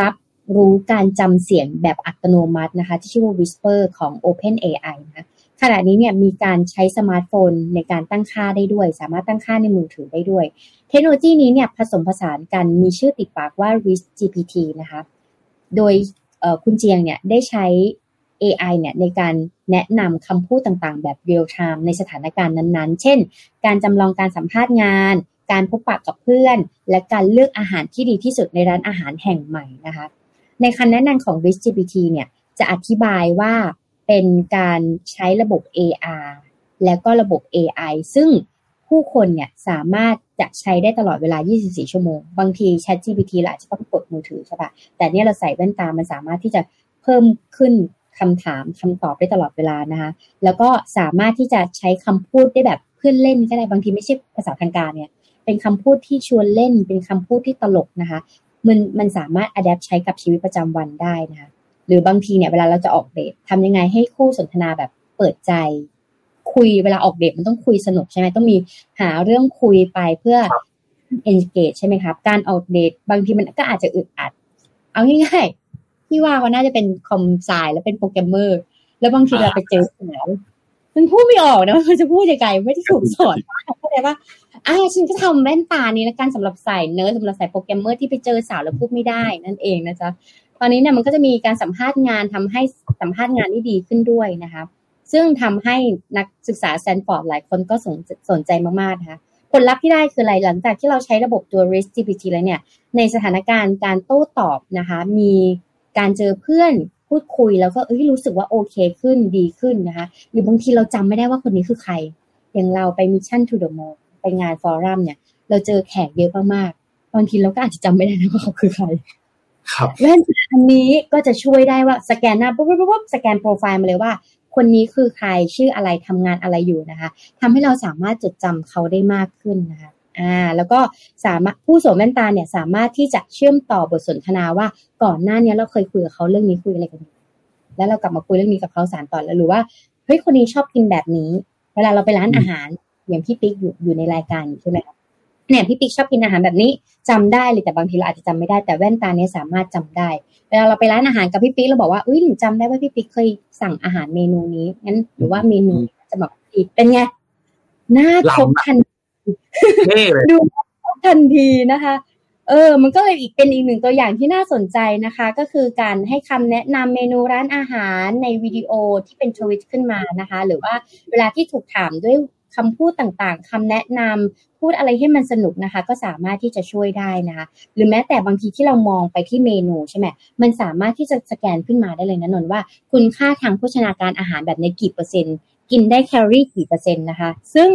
S3: รับรู้การจำเสียงแบบอัตโนมัตินะคะ ที่ชื่อว่า Whisper ของ Open AI นะคะขณะนี้เนี่ยมีการใช้สมาร์ทโฟนในการตั้งค่าได้ด้วย สามารถตั้งค่าในมือถือได้ด้วย เทคโนโลยีนี้เนี่ยผสมผสานกันมีชื่อติดปากว่า RizzGPT นะคะ โดยคุณเจียงเนี่ยได้ใช้ AI เนี่ยในการแนะนำคำพูดต่างๆ แบบ real time ในสถานการณ์นั้นๆ เช่น การจำลองการสัมภาษณ์งาน การพบปะกับเพื่อน และการเลือกอาหารที่ดีที่สุดในร้านอาหารแห่งใหม่นะคะ ในคำแนะนำของ Risk GPT เนี่ยจะอธิบายว่าเป็นการใช้ระบบ AR แล้วก็ระบบ AI ซึ่งผู้คนเนี่ยสามารถจะใช้ได้ตลอดเวลา 24 ชั่วโมง บางที Chat GPT เราอาจจะต้องกดมือถือใช่ปะแต่เนี่ยเราใส่แว่นตา มันสามารถที่จะเพิ่มขึ้น คำถามคำตอบได้ตลอดเวลานะคะ แล้วก็สามารถที่จะใช้คำพูดได้แบบเพื่อนเล่นก็ได้บางทีไม่ใช่ภาษาทางการเนี่ยเป็นคำพูดที่ชวนเล่น เป็นคำพูดที่ตลกนะคะ มันมันสามารถอัดแอปใช้กับชีวิตประจำวันได้นะคะ หรือบางทีเนี่ยเวลาเราจะออกเดททำยังไงให้คู่สนทนาแบบเปิดใจ คุยเวลาออกเดทมันต้องคุยสนุกใช่ไหมต้องมีหาเรื่องคุยไปเพื่อ engage ใช่ไหมครับ การออกเดทบางทีมันก็อาจจะอึดอัด เอาง่ายๆ พี่ว่าเขาน่าจะเป็น com sci แล้วเป็นโปรแกรมเมอร์ แล้วบางทีเราไปเจอสาวมันพูดไม่ออกนะมันจะพูดยังไงไม่ได้ถูกสอนเข้าใจปะอ่าฉันก็ทำแว่นตานี้แล้วกันสำหรับใส่เนื้อสำหรับใส่โปรแกรมเมอร์ที่ไปเจอสาวแล้วพูดไม่ได้นั่นเองนะจ๊ะตอนนี้เนี่ยมันก็จะมีการสัมภาษณ์งานทำให้สัมภาษณ์งานที่ดีขึ้นด้วยนะคะซึ่งทำให้นักศึกษาแซนฟอร์ดหลายคนก็สนสนใจมากๆนะคะผลลัพธ์ที่ได้คืออะไรหลังจากที่เราใช้ระบบตัว RizzGPT แล้วเนี่ย ในสถานการณ์การโต้ตอบนะคะ มี การเจอเพื่อนพูดคุยแล้วก็เอ้ยรู้สึกว่าโอเคขึ้นดีขึ้นนะคะหรือบางทีเราจำไม่ได้ว่าคนนี้คือใครออย่างเราไป Mission to the Moon ไปงาน Forum เนี่ย เราเจอแขกเยอะมากๆบางทีเราก็อาจจะจำไม่ได้นะว่าเขาคือใคร
S2: ครับ
S3: แว่นอันนี้ก็จะช่วยได้ว่าสแกนหน้าปุ๊บปุ๊บปุ๊บสแกนโปรไฟล์มาเลยว่า คนนี้คือใครชื่ออะไรทำงานอะไรอยู่นะคะทำให้เราสามารถจดจำเขาได้มากขึ้นนะคะ อ่าแล้วก็สามารถผู้สวมแว่นตาเนี่ยสามารถที่จะเชื่อมต่อบทสนทนาว่าก่อนหน้านี้เราเคยคุยกับเขาเรื่องนี้คุยอะไรกันแล้วเรากลับมาคุยเรื่องนี้กับเขาสารต่อแล้วหรือว่าเฮ้ยคนนี้ชอบกินแบบนี้ เวลาเราไปร้านอาหารอย่างพี่ปิ๊กอยู่อยู่ในรายการใช่ไหมคะเนี่ยพี่ปิ๊กชอบกินอาหารแบบนี้จำได้เลยแต่บางทีเราอาจจะจำไม่ได้แต่แว่นตาเนี้ยสามารถจำได้เวลาเราไปร้านอาหารกับพี่ปิ๊กเราบอกว่าอุ้ยหนูจำได้ว่าพี่ปิ๊กเคยสั่งอาหารเมนูนี้งั้นหรือว่าเมนูจะแบบอีกเป็นไงหน้าครบทัน
S2: ท่เลย
S3: ดูทันทีนะคะ เออ มันก็เลยอีกเป็นอีกหนึ่งตัวอย่างที่น่าสนใจนะคะ ก็คือการให้คำแนะนำเมนูร้านอาหารในวิดีโอที่เป็นทวิตขึ้นมานะคะ หรือว่าเวลาที่ถูกถามด้วยคำพูดต่างๆคำแนะนำพูดอะไรให้มันสนุกนะคะ ก็สามารถที่จะช่วยได้นะคะ หรือแม้แต่บางทีที่เรามองไปที่เมนูใช่ไหมมันสามารถที่จะสแกนขึ้นมาได้เลยนะนนว่า คุณค่าทางโภชนาการอาหารแบบในกี่เปอร์เซ็นต์ กินได้แคลอรี่กี่เปอร์เซ็นต์นะคะ ซึ่ง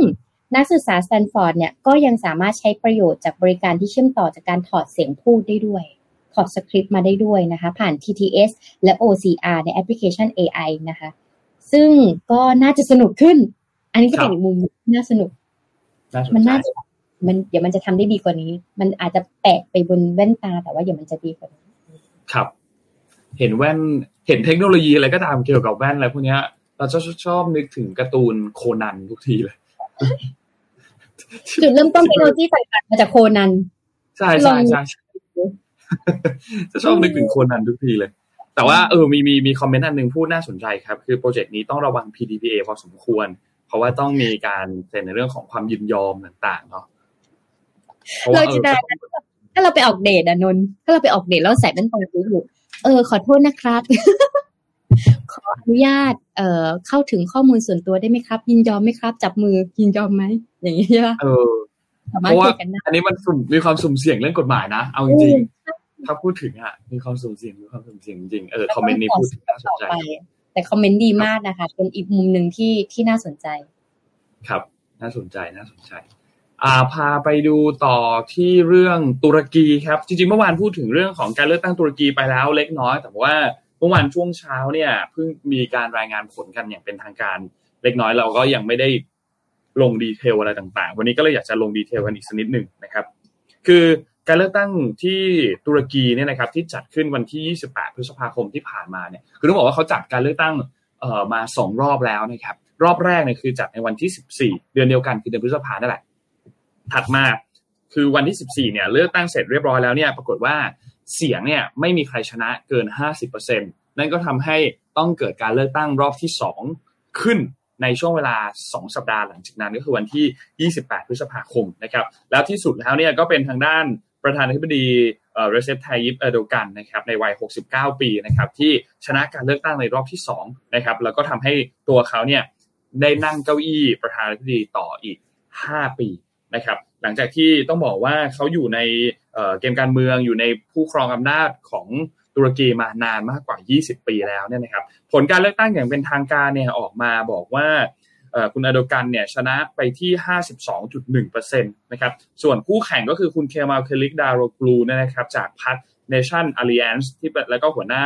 S3: นักศึกษาสแตนฟอร์ดเนี่ยก็ยังสามารถใช้ประโยชน์จากบริการที่เชื่อมต่อจากการถอดเสียงพูดได้ด้วยถอดสคริปต์มาได้ด้วยนะคะ ผ่าน TTS และ OCR ในแอปพลิเคชัน AI นะคะ ซึ่งก็น่าจะสนุกขึ้น อันนี้ก็เป็นอีกมุมน่าสนุก
S2: น่าสน
S3: มัน
S2: ใจ
S3: น่าจะมันเดี๋ยวมันจะทำได้ดีกว่านี้ มันอาจจะแปะไปบนแว่นตา แต่ว่าเดี๋ยวมันจะดีกว่านี้
S2: ครับ เห็นแว่น เห็นเทคโนโลยีอะไรก็ตามเกี่ยวกับแว่นอะไรพวกเนี้ยเราจะชอบนึกถึงการ์ตูนโคนันทุกทีเลย
S3: จุดเริ่มต้นเทคโนโลยีต่างๆมาจากโคนัน
S2: ใช่ใช่ใช่ใช่จะชอบนึกถึงโคนันทุกทีเลย แต่ว่าเออมีมีมีคอมเมนต์อันหนึ่งพูดน่าสนใจครับ คือโปรเจกต์นี้ต้องระวัง PDPA พอสมควร เพราะว่าต้องมีการเซ็นในเรื่องของความยินยอมต่างๆเนาะเพราะว่า
S3: เราจะได้ถ้าเราไปออกเดทอะนนท์ถ้าเราไปออกเดทแล้วใส่แว่นตาดูอยู่เออขอโทษนะครับ ขออนุญาตเอ่อเข้าถึงข้อมูลส่วนตัวได้ไหมครับ ยินยอมไหมครับ จับมือยินยอมไหมอย่างนี้ใช่ปะ
S2: เออ
S3: สา
S2: เพ
S3: มารถ
S2: ราะว่า
S3: คุยกันได้
S2: อันนี้มันสุ่มมีความสุ่มเสี่ยงเรื่องกฎหมายนะเอาจริงๆถ้าพูดถึงอะมีความสุ่มเสี่ยงมีความสุ่มเสี่ยงจริงๆเออคอมเมนต์นี้พูดถึงน่าสน
S3: ต่อ
S2: ใจ
S3: ไปแต่คอมเมนต์ดีมากนะคะ เป็นอีกมุมหนึ่งที่ที่น่าสนใจ
S2: ครับ น่าสนใจน่าสนใจ อ่าพาไปดูต่อที่เรื่องตุรกีครับ จริงๆเมื่อวานพูดถึงเรื่องของการเลือกตั้งตุรกีไปแล้วเล็กน้อย แต่ว่าเมื่อวานช่วงเช้าเนี่ยเพิ่งมีการรายงานผลกันอย่างเป็นทางการเล็กน้อยเราก็ยังไม่ได้ลงดีเทลอะไรต่างๆ วันนี้ก็เลยอยากจะลงดีเทลกันอีกสักนิดหนึ่งนะครับ คือการเลือกตั้งที่ตุรกีเนี่ยนะครับที่จัดขึ้นวันที่ 28 พฤษภาคมที่ผ่านมาเนี่ยคือต้องบอกว่าเขาจัดการเลือกตั้งเอ่อมาสองรอบแล้วนะครับ รอบแรกเนี่ยคือจัดในวันที่ 14 เดือนเดียวกันคือเดือนพฤษภานั่นแหละถัดมาคือวันที่ 14 เนี่ยเลือกตั้งเสร็จเรียบร้อยแล้วเนี่ยปรากฏว่า เสียงเนี่ยไม่มีใครชนะเกิน 50%นั่นก็ทำให้ต้องเกิดการเลือกตั้งรอบที่ 2 ขึ้นในช่วงเวลา 2 สัปดาห์หลังจากนั้นก็คือวันที่ 28 พฤษภาคมนะครับแล้วที่สุดแล้วเนี่ยก็เป็นทางด้านประธานาธิบดีเออเรเซปไทยิปเอโดกันนะครับในวัย 69 ปีนะครับที่ชนะการเลือกตั้งในรอบที่2นะครับแล้วก็ทำให้ตัวเขาเนี่ยได้นั่งเก้าอี้ประธานาธิบดีต่ออีก 5 ปีนะครับหลังจากที่ต้องบอกว่าเขาอยู่ใน เกมการเมืองอยู่ในผู้ครองอำนาจของตุรกีมานานมากกว่า 20 ปีแล้วเนี่ยนะครับ ผลการเลือกตั้งอย่างเป็นทางการเนี่ยออกมาบอกว่าคุณอโดกันเนี่ยชนะไปที่ 52.1%นะครับ ส่วนคู่แข่งก็คือคุณเคมาลเคลิกดารกลูเนี่ยนะครับจากพรรค Nation Alliance ที่เป็นแล้วก็หัวหน้า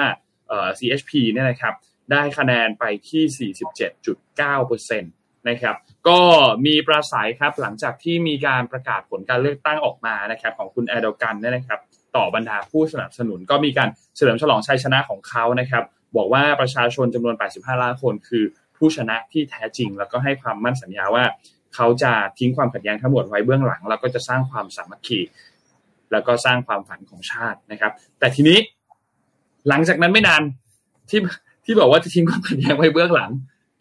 S2: CHP เนี่ยนะครับได้คะแนนไปที่ 47.9%น นะครับ ก็มีปราศัยครับหลังจากที่มีการประกาศผลการเลือกตั้งออกมานะครับ ของคุณแอร์โดกันเนี่ยนะครับ ต่อบรรดาผู้สนับสนุนก็มีการเฉลิมฉลองชัยชนะของเขานะครับ บอกว่าประชาชนจำนวน 85 ล้านคนคือผู้ชนะที่แท้จริง แล้วก็ให้ความมั่นสัญญาว่า เขาจะทิ้งความขัดแย้งทั้งหมดไว้เบื้องหลัง แล้วก็จะสร้างความสามัคคีแล้วก็สร้างความฝันของชาตินะครับ แต่ทีนี้หลังจากนั้นไม่นานที่ที่บอกว่าจะทิ้งความขัดแย้งไว้เบื้องหลัง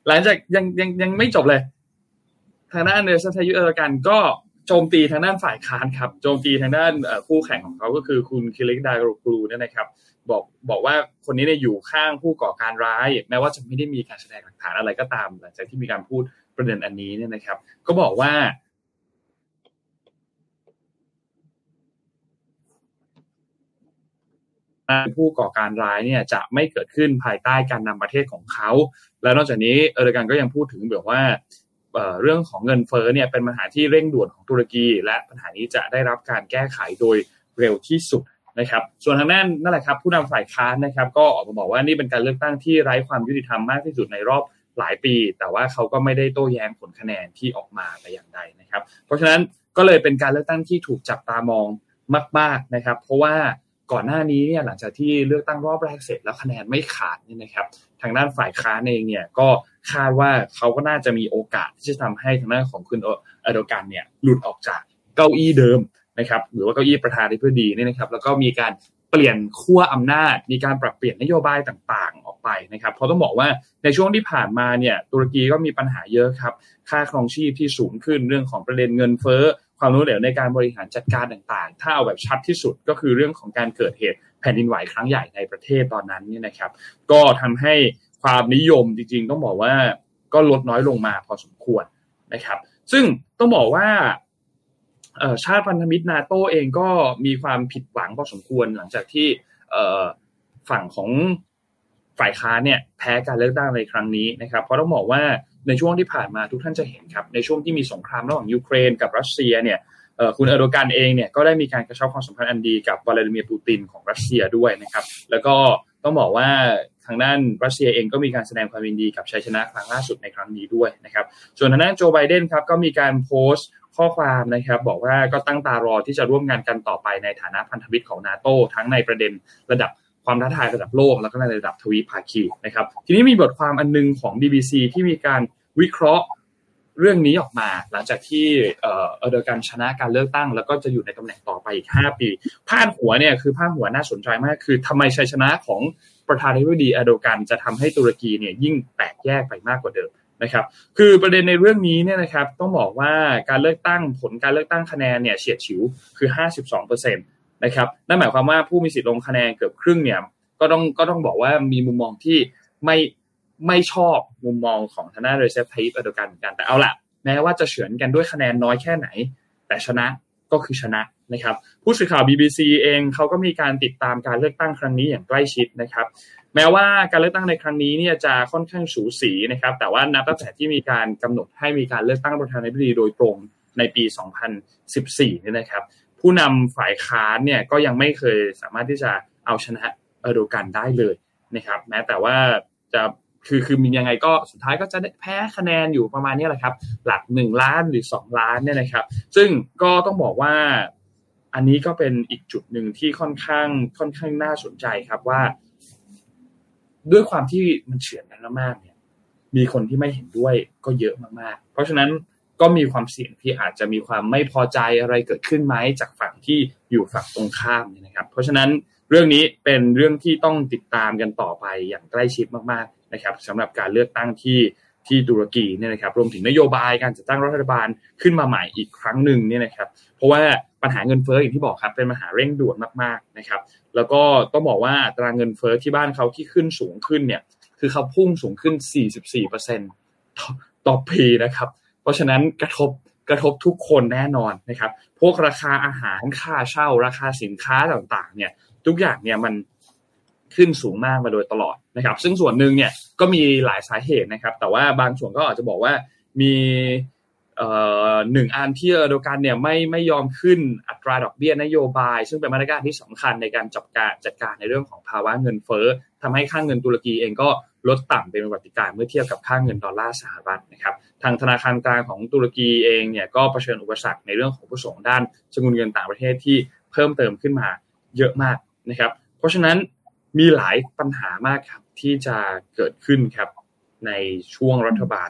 S2: หลังจากยังยังยังไม่จบเลย ทางด้านเนลสันทายุเอร์กันก็โจมตีทางด้านฝ่ายค้านครับโจมตีทางด้านคู่แข่งของเขาก็คือคุณคิริกดากรูเนี่ยนะครับบอกบอกว่าคนนี้เนี่ยอยู่ข้างผู้ก่อการร้าย แม้ว่าจะไม่ได้มีการแสดงหลักฐานอะไรก็ตาม หลังจากที่มีการพูดประเด็นอันนี้เนี่ยนะครับ ก็บอกว่า ผู้ก่อการร้ายเนี่ยจะไม่เกิดขึ้นภายใต้การนำประเทศของเขา แล้วนอกจากนี้เออร์กันก็ยังพูดถึงแบบว่าเรื่องของเงินเฟ้อเนี่ยเป็นปัญหาที่เร่งด่วนของตุรกี และปัญหานี้จะได้รับการแก้ไขโดยเร็วที่สุดนะครับ ส่วนทางด้านนั่นแหละครับผู้นำฝ่ายค้านนะครับก็ออกมาบอกว่านี่เป็นการเลือกตั้งที่ไร้ความยุติธรรมมากที่สุดในรอบหลายปี แต่ว่าเขาก็ไม่ได้โต้แย้งผลคะแนนที่ออกมาแต่อย่างใดนะครับ เพราะฉะนั้นก็เลยเป็นการเลือกตั้งที่ถูกจับตามองมาก ๆนะครับ เพราะว่า ก่อนหน้านี้เนี่ยหลังจากที่เลือกตั้งรอบแรกเสร็จแล้วคะแนนไม่ขาดนี่นะครับ ทางด้านฝ่ายค้านเองเนี่ยก็คาดว่าเขาก็น่าจะมีโอกาสที่จะทำให้ทางด้านของคุณอโดกันเนี่ยหลุดออกจากเก้าอี้เดิมนะครับ หรือว่าเก้าอี้ประธานาธิบดีนี่นะครับ แล้วก็มีการเปลี่ยนขั้วอำนาจ มีการปรับเปลี่ยนนโยบายต่างๆออกไปนะครับ เพราะต้องบอกว่าในช่วงที่ผ่านมาเนี่ยตุรกีก็มีปัญหาเยอะครับ ค่าครองชีพที่สูงขึ้นเรื่องของประเด็นเงินเฟ้อ ความรู้เหลวในการบริหารจัดการต่างๆ ถ้าเอาแบบชัดที่สุดก็คือเรื่องของการเกิดเหตุแผ่นดินไหวครั้งใหญ่ในประเทศตอนนั้นนี่นะครับ ก็ทำให้ความนิยมจริงๆต้องบอกว่าก็ลดน้อยลงมาพอสมควรนะครับ ซึ่งต้องบอกว่าชาติพันธมิตรนาโตเองก็มีความผิดหวังพอสมควรหลังจากที่ฝั่งของฝ่ายค้าเนี่ยแพ้การเลือกตั้งในครั้งนี้นะครับ เพราะต้องบอกว่า ในช่วงที่ผ่านมาทุกท่านจะเห็นครับ ในช่วงที่มีสงครามระหว่างยูเครนกับรัสเซียเนี่ยคุณเออร์โดกันเองเนี่ยก็ได้มีการกระชับความสัมพันธ์อันดีกับวลาดิเมียร์ปูตินของรัสเซียด้วยนะครับ แล้วก็ต้องบอกว่าทางด้านรัสเซียเองก็มีการแสดงความยินดีกับชัยชนะครั้งล่าสุดในครั้งนี้ด้วยนะครับ ส่วนทางด้านโจไบเดนครับก็มีการโพสต์ข้อความนะครับบอกว่าก็ตั้งตารอที่จะร่วมงานกันต่อไปในฐานะพันธมิตรของนาโตทั้งในประเด็นระดับความท้าทายระดับโลก แล้วก็ในระดับทวีภาคีนะครับทีนี้มีบทความอันนึงของ BBC ที่มีการ วิเคราะห์เรื่องนี้ออกมา หลังจากที่เอ่อเดอการชนะการเลือกตั้ง แล้วก็จะอยู่ในตำแหน่งต่อไปอีก 5 ปีพาดหัวเนี่ยคือพาดหัวน่าสนใจมาก คือทำไมชัยชนะของประธานาธิบดีอโดกันจะทำให้ตุรกีเนี่ยยิ่งแตกแยกไปมากกว่าเดิมนะครับ คือประเด็นในเรื่องนี้เนี่ยนะครับต้องบอกว่าการเลือกตั้งผลการเลือกตั้งคะแนนเนี่ยเฉียดฉิวคือ 52%นะครับนั่นหมายความว่าผู้มีสิทธิ์ลงคะแนนเกือบครึ่งเนี่ยก็ต้องก็ต้องบอกว่ามีมุมมองที่ไม่ ไม่ชอบมุมมองของทางด้านเรเซฟไทป์อโดกันเหมือนกันแต่เอาละแม้ว่าจะเฉือนกันด้วยคะแนนน้อยแค่ไหน แต่ชนะก็คือชนะนะครับ ผู้สื่อข่าว BBC เองเขาก็มีการติดตามการเลือกตั้งครั้งนี้อย่างใกล้ชิดนะครับ แม้ว่าการเลือกตั้งในครั้งนี้เนี่ยจะค่อนข้างสูสีนะครับ แต่ว่านับตั้งแต่ที่มีการกำหนดให้มีการเลือกตั้งประธานาธิบดีโดยตรงในปี 2014เนี่ยนะครับ ผู้นำฝ่ายค้านเนี่ยก็ยังไม่เคยสามารถที่จะเอาชนะเอโดกันได้เลยนะครับ แม้แต่ว่าจะ คือคือมียังไงก็สุดท้ายก็จะแพ้คะแนนอยู่ประมาณนี้แหละครับ หลักหนึ่งล้านหรือสองล้านเนี่ยนะครับ ซึ่งก็ต้องบอกว่าอันนี้ก็เป็นอีกจุดหนึ่งที่ค่อนข้างค่อนข้างน่าสนใจครับว่า ด้วยความที่มันเฉือนกันมากเนี่ย มีคนที่ไม่เห็นด้วยก็เยอะมากๆ เพราะฉะนั้นก็มีความเสี่ยงที่อาจจะมีความไม่พอใจอะไรเกิดขึ้นไหมจากฝั่งที่อยู่ฝั่งตรงข้ามนะครับ เพราะฉะนั้นเรื่องนี้เป็นเรื่องที่ต้องติดตามกันต่อไปอย่างใกล้ชิดมากๆ นะครับสำหรับการเลือกตั้งที่ที่ตุรกีเนี่ยนะครับรวมถึงนโยบายการจัดตั้งรัฐบาลขึ้นมาใหม่อีกครั้งหนึ่งเนี่ยนะครับเพราะว่าปัญหาเงินเฟ้ออย่างที่บอกครับเป็นปัญหาเร่งด่วนมากๆนะครับแล้วก็ต้องบอกว่าตราเงินเฟ้อที่บ้านเขาที่ขึ้นสูงขึ้นเนี่ยคือเขาพุ่งสูงขึ้น 44%ต่อต่อปีนะครับเพราะฉะนั้นกระทบกระทบทุกคนแน่นอนนะครับพวกราคาอาหารค่าเช่า ราคาสินค้าต่างๆเนี่ยทุกอย่างเนี่ยมัน ขึ้นสูงมากมาโดยตลอดนะครับ ซึ่งส่วนหนึ่งเนี่ยก็มีหลายสาเหตุนะครับ แต่ว่าบางส่วนก็อาจจะบอกว่ามีหนึ่งอันที่โดยกันเนี่ยไม่ไม่ยอมขึ้นอัตราดอกเบี้ยนโยบาย ซึ่งเป็นมาตรการที่สำคัญในการจัดการจัดการในเรื่องของภาวะเงินเฟ้อทำให้ค่างเงินตุรกีเองก็ลดต่ำเป็นประวัติการเมื่อเทียบกับค่างเงินดอลลาร์สหรัฐนะครับทางธนาคารกลางของตุรกีเองเนี่ยก็เผชิญอุปสรรคในเรื่องของผู้ส่งด้านสกุลเงินต่างประเทศที่เพิ่มเติมขึ้นมาเยอะมากนะครับ เพราะฉะนั้น มีหลายปัญหามากครับที่จะเกิดขึ้นครับในช่วงรัฐบาล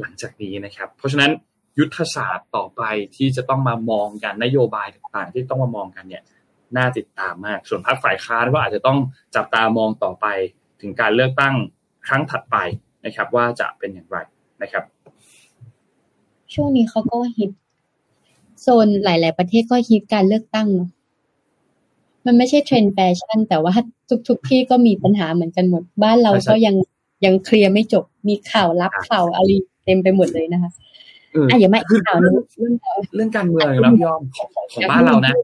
S2: หลังจากนี้นะครับ เพราะฉะนั้นยุทธศาสตร์ต่อไปที่จะต้องมามองกันนโยบายต่างๆ ที่ต้องมามองกันเนี่ยน่าติดตามมาก ส่วนพรรคฝ่ายค้านก็อาจจะต้องจับตามองต่อไปถึงการเลือกตั้งครั้งถัดไปนะครับ ว่าจะเป็นอย่างไรนะครับ
S3: ช่วงนี้เขาก็ฮิตโซนหลาย ๆ ประเทศก็ฮิตการเลือกตั้งเนาะ มันไม่ใช่เทรนด์แฟชั่น แต่ว่าทุก ๆ ที่ก็มีปัญหาเหมือนกันหมด บ้านเราก็ยังยังเคลียร์ไม่จบ มีข่าวลับข่าวอะไรเต็มไปหมดเลยนะคะอะอย่ามาอีกข่าวนึง
S2: เรื่องการเมืองนะพี่ยอมของของของบ้านเรานะ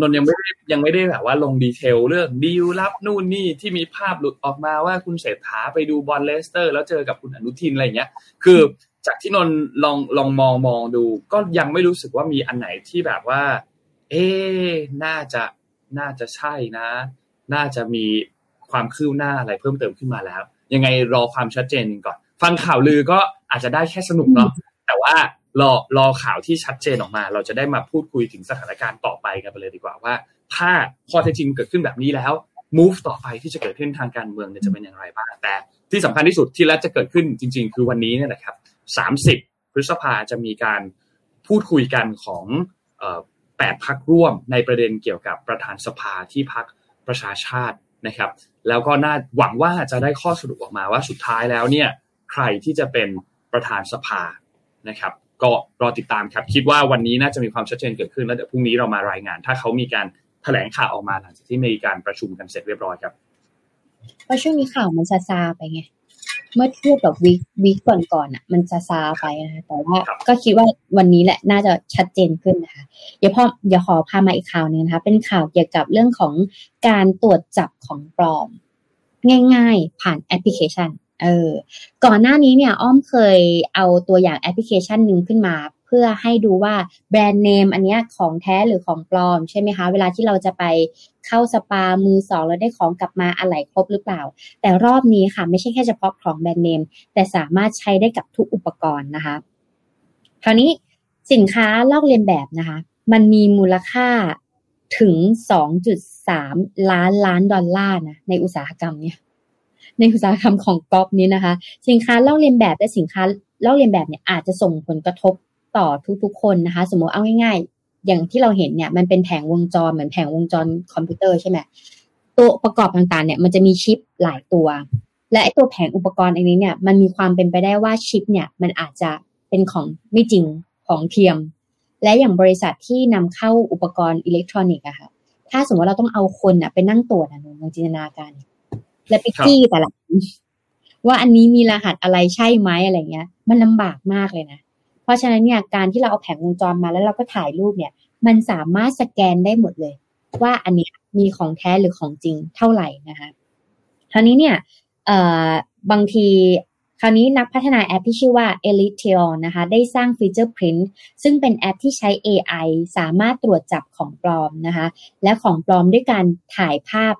S2: นนยังไม่ได้ยังไม่ได้แบบว่าลง detail เรื่องดีลลับนู่นนี่ที่มีภาพหลุดออกมาว่าคุณเศรษฐาไปดูบอลเลสเตอร์ แล้วเจอกับคุณอนุทินอะไรเงี้ย คือจากที่นนลองลองมองมองดู ก็ยังไม่รู้สึกว่ามีอันไหนที่แบบว่า เอ๊น่าจะ น่าจะใช่นะ น่าจะมีความคืบหน้าอะไรเพิ่มเติมขึ้นมาแล้ว ยังไงรอความชัดเจนก่อน ฟังข่าวลือก็อาจจะได้แค่สนุกเนาะแต่ว่ารอรอข่าวที่ชัดเจนออกมา เราจะได้มาพูดคุยถึงสถานการณ์ต่อไปกันไปเลยดีกว่าว่า ถ้าข้อเท็จจริงเกิดขึ้นแบบนี้แล้ว move ต่อไปที่จะเกิดขึ้นทางการเมืองเนี่ยจะเป็นอย่างไรบ้างแต่ ที่สำคัญที่สุดที่และจะเกิดขึ้นจริง ๆ คือวันนี้เนี่ยนะครับ 30 พฤษภาจะมีการพูดคุยกันของ แปดพักร่วมในประเด็นเกี่ยวกับประธานสภาที่พักประชาชาตินะครับ แล้วก็น่าหวังว่าจะได้ข้อสรุปออกมาว่าสุดท้ายแล้วเนี่ยใครที่จะเป็นประธานสภานะครับ ก็รอติดตามครับ คิดว่าวันนี้น่าจะมีความชัดเจนเกิดขึ้นแล้วเดี๋ยวพรุ่งนี้เรามารายงาน ถ้าเขามีการแถลงข่าวออกมาหลังจากที่มีการประชุมกันเสร็จเรียบร้อยครับ
S3: เพราะช่วงนี้ข่าวมันซาซาไปไง เมื่อเทียบกับวีวีก่อนๆอะ มันซาซาไปนะคะแต่ว่าก็คิดว่าวันนี้แหละน่าจะชัดเจนขึ้นนะคะ เดี๋ยวพอเดี๋ยวขอพามาอีกข่าวหนึ่งนะคะ เป็นข่าวเกี่ยวกับเรื่องของการตรวจจับของปลอม ง่ายๆ ผ่านแอปพลิเคชัน เออ ก่อนหน้านี้เนี่ย อ้อมเคยเอาตัวอย่างแอปพลิเคชันหนึ่งขึ้นมา เพื่อให้ดูว่าแบรนด์เนมอันนี้ของแท้หรือของปลอมใช่ไหมคะ เวลาที่เราจะไปเข้าสปามือสองแล้วได้ของกลับมาอะไหล่ครบหรือเปล่า แต่รอบนี้ค่ะ ไม่ใช่แค่เฉพาะของแบรนด์เนม แต่สามารถใช้ได้กับทุกอุปกรณ์นะคะ คราวนี้สินค้าลอกเลียนแบบนะคะ มันมีมูลค่าถึง 2.3 ล้านล้านดอลลาร์นะในอุตสาหกรรมเนี่ยในอุตสาหกรรมของก๊อปนี้นะคะ สินค้าลอกเลียนแบบและสินค้าลอกเลียนแบบเนี่ยอาจจะส่งผลกระทบ ต่อทุกๆ คนนะคะ สมมติเอาง่าย ๆ อย่างที่เราเห็นเนี่ยมันเป็นแผงวงจรเหมือนแผงวงจรคอมพิวเตอร์ใช่ไหมตัวประกอบต่างๆเนี่ยมันจะมีชิปหลายตัว และไอ้ตัวแผงอุปกรณ์อันนี้เนี่ยมันมีความเป็นไปได้ว่าชิปเนี่ยมันอาจจะเป็นของไม่จริงของเทียม และอย่างบริษัทที่นำเข้าอุปกรณ์อิเล็กทรอนิกส์อะค่ะถ้าสมมติเราต้องเอาคนอะไปนั่งตรวจอะหนูลองจินตนาการ และไปจี้แต่ละว่าอันนี้มีรหัสอะไรใช่ไหมอะไรเงี้ย มันลำบากมากเลยนะ เพราะฉะนั้นเนี่ยการที่เราเอาแผงวงจรมาแล้วเราก็ถ่ายรูปเนี่ย มันสามารถสแกนได้หมดเลย ว่าอันนี้มีของแท้หรือของจริงเท่าไหร่นะคะคราวนี้เนี่ยบางทีคราวนี้นักพัฒนาแอปที่ชื่อว่า Alitheon นะคะ ได้สร้างฟีเจอร์ Print ซึ่งเป็นแอปที่ใช้ AI สามารถตรวจจับของปลอมนะคะ และของปลอมด้วยการถ่ายภาพ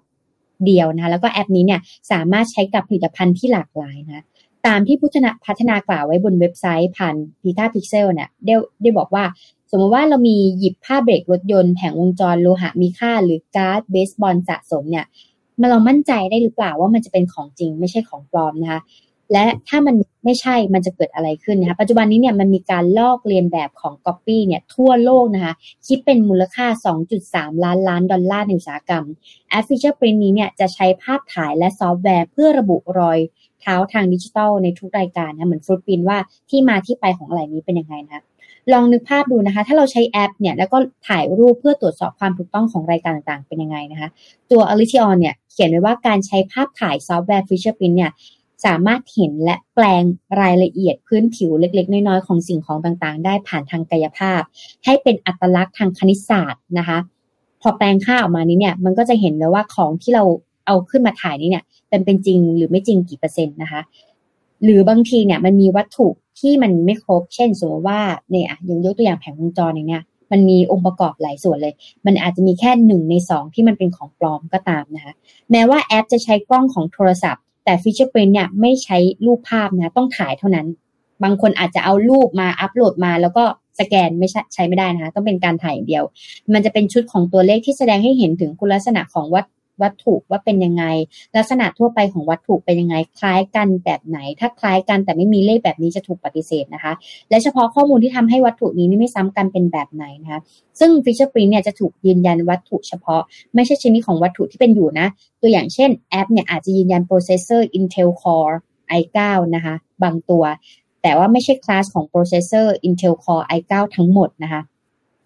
S3: เดียวนะคะ แล้วก็แอปนี้เนี่ยสามารถใช้กับผลิตภัณฑ์ที่หลากหลายนะ ตามที่ผู้พัฒนากล่าวไว้บนเว็บไซต์ผ่าน PetaPixel เนี่ยได้ได้บอกว่า สมมติว่าเรามีหยิบผ้าเบรกรถยนต์แผงวงจรโลหะมีค่า หรือการ์ดเบสบอลสะสมเนี่ยมาเรามั่นใจได้หรือเปล่าว่ามันจะเป็นของจริงไม่ใช่ของปลอมนะคะและถ้ามันไม่ใช่มันจะเกิดอะไรขึ้นนะคะปัจจุบันนี้เนี่ยมันมีการลอกเลียนแบบของก๊อปปี้เนี่ยทั่วโลกนะคะคิดเป็นมูลค่า 2.3 ล้านล้านดอลลาร์ในอุตสาหกรรมแอป FeaturePrint นี้เนี่ยจะใช้ภาพถ่ายและซอฟต์แวร์เพื่อระบุรอย เท้าทางดิจิทัลในทุกรายการนะเหมือน footprint ว่าที่มาที่ไปของอะไรนี้เป็นยังไงนะลองนึกภาพดูนะคะ ถ้าเราใช้แอปเนี่ยแล้วก็ถ่ายรูปเพื่อตรวจสอบความถูกต้องของรายการต่างๆ เป็นยังไงนะคะ ตัว a l i t i o n เนี่ยเขียนไว้ว่าการใช้ภาพถ่ายซอฟต์แวร์ FeaturePrint เนี่ยสามารถเห็นและแปลงรายละเอียดพื้นผิวเล็ก ๆ น้อยๆ ของสิ่งของต่างๆ ได้ผ่านทางกายภาพ ให้เป็นอัตลักษณ์ทางคณิตศาสตร์นะคะ พอแปลงค่าออกมานี้เนี่ยมันก็จะเห็นเลยว่าของที่เรา เอาขึ้นมาถ่ายนี้เนี่ยเป็นเป็นจริงหรือไม่จริงกี่เปอร์เซ็นต์นะคะ หรือบางทีเนี่ยมันมีวัตถุที่มันไม่ครบ เช่นสมมติว่าเนี่ยอย่างยกตัวอย่างแผงวงจรอย่างเนี้ยมันมีองค์ประกอบหลายส่วนเลย มันอาจจะมีแค่หนึ่งในสองที่มันเป็นของปลอมก็ตามนะคะ แม้ว่าแอปจะใช้กล้องของโทรศัพท์ แต่ FeaturePrint เนี่ยไม่ใช้รูปภาพนะ ต้องถ่ายเท่านั้น บางคนอาจจะเอารูปมาอัปโหลดมา แล้วก็สแกนไม่ใช่ใช้ไม่ได้นะคะ ต้องเป็นการถ่ายเดียว มันจะเป็นชุดของตัวเลขที่แสดงให้เห็นถึงคุณลักษณะของวัต วัตถุว่าเป็นยังไง ลักษณะทั่วไปของวัตถุเป็นยังไง คล้ายกันแบบไหน ถ้าคล้ายกันแต่ไม่มีเลขแบบนี้จะถูกปฏิเสธนะคะ และเฉพาะข้อมูลที่ทำให้วัตถุนี้ไม่ซ้ำกันเป็นแบบไหนนะคะ ซึ่ง FeaturePrint เนี่ยจะถูกยืนยันวัตถุเฉพาะ ไม่ใช่ชนิดของวัตถุที่เป็นอยู่นะ ตัวอย่างเช่นแอปเนี่ยอาจจะยืนยัน processor Intel Core i9 นะคะ บางตัว แต่ว่าไม่ใช่คลาสของ processor Intel Core i9 ทั้งหมดนะคะ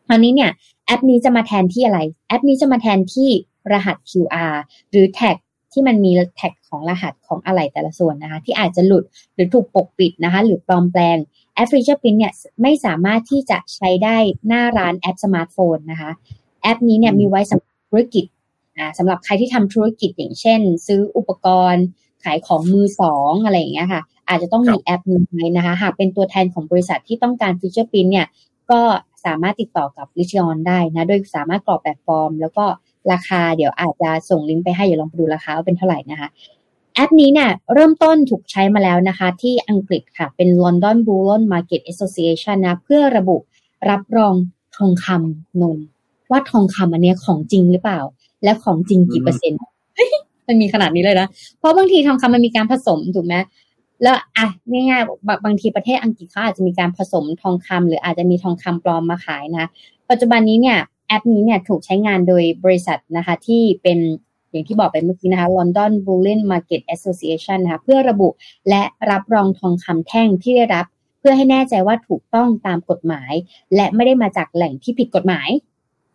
S3: คราวนี้เนี่ยแอปนี้จะมาแทนที่อะไร แอปนี้จะมาแทนที่ รหัส QR หรือแท็กที่มันมีแท็กของรหัสของอะไหล่แต่ละส่วนนะคะ ที่อาจจะหลุดหรือถูกปกปิดนะคะ หรือปลอมแปลงแอป FeaturePrint เนี่ยไม่สามารถที่จะใช้ได้หน้าร้านแอปสมาร์ทโฟนนะคะ แอปนี้เนี่ยมีไว้สำหรับธุรกิจอ่าสำหรับใครที่ทำธุรกิจอย่างเช่น ซื้ออุปกรณ์ขายของมือสองอะไรอย่างเงี้ยค่ะ อาจจะต้องมีแอปนี้ไหมนะคะ หากเป็นตัวแทนของบริษัทที่ต้องการ FeaturePrint เนี่ยก็สามารถติดต่อกับ Alitheon ได้นะ โดยสามารถกรอกแบบฟอร์ม แล้วก็ ราคาเดี๋ยวอาจจะส่งลิงก์ไปให้เดี๋ยวลองไปดูราคาว่าเป็นเท่าไหร่นะคะแอปนี้เนี่ยเริ่มต้นถูกใช้มาแล้วนะคะ ที่อังกฤษค่ะ เป็น London Bullion Market Association นะ เพื่อระบุรับรองทองคำนนว่าทองคำอันเนี้ยของจริงหรือเปล่า และของจริงกี่เปอร์เซ็นต์มันมีขนาดนี้เลยนะ เพราะบางทีทองคำมันมีการผสมถูกไหมแล้วอะง่ายๆบางบางทีประเทศอังกฤษเขาอาจจะมีการผสมทองคำหรืออาจจะมีทองคำปลอมมาขายนะ ปัจจุบันนี้เนี่ย แอปนี้เนี่ยถูกใช้งานโดยบริษัทนะคะที่เป็นอย่างที่บอกไปเมื่อกี้นะคะ London Bullion Market Association นะคะเพื่อระบุและรับรองทองคำแท่งที่ได้รับ เพื่อให้แน่ใจว่าถูกต้องตามกฎหมาย และไม่ได้มาจากแหล่งที่ผิดกฎหมาย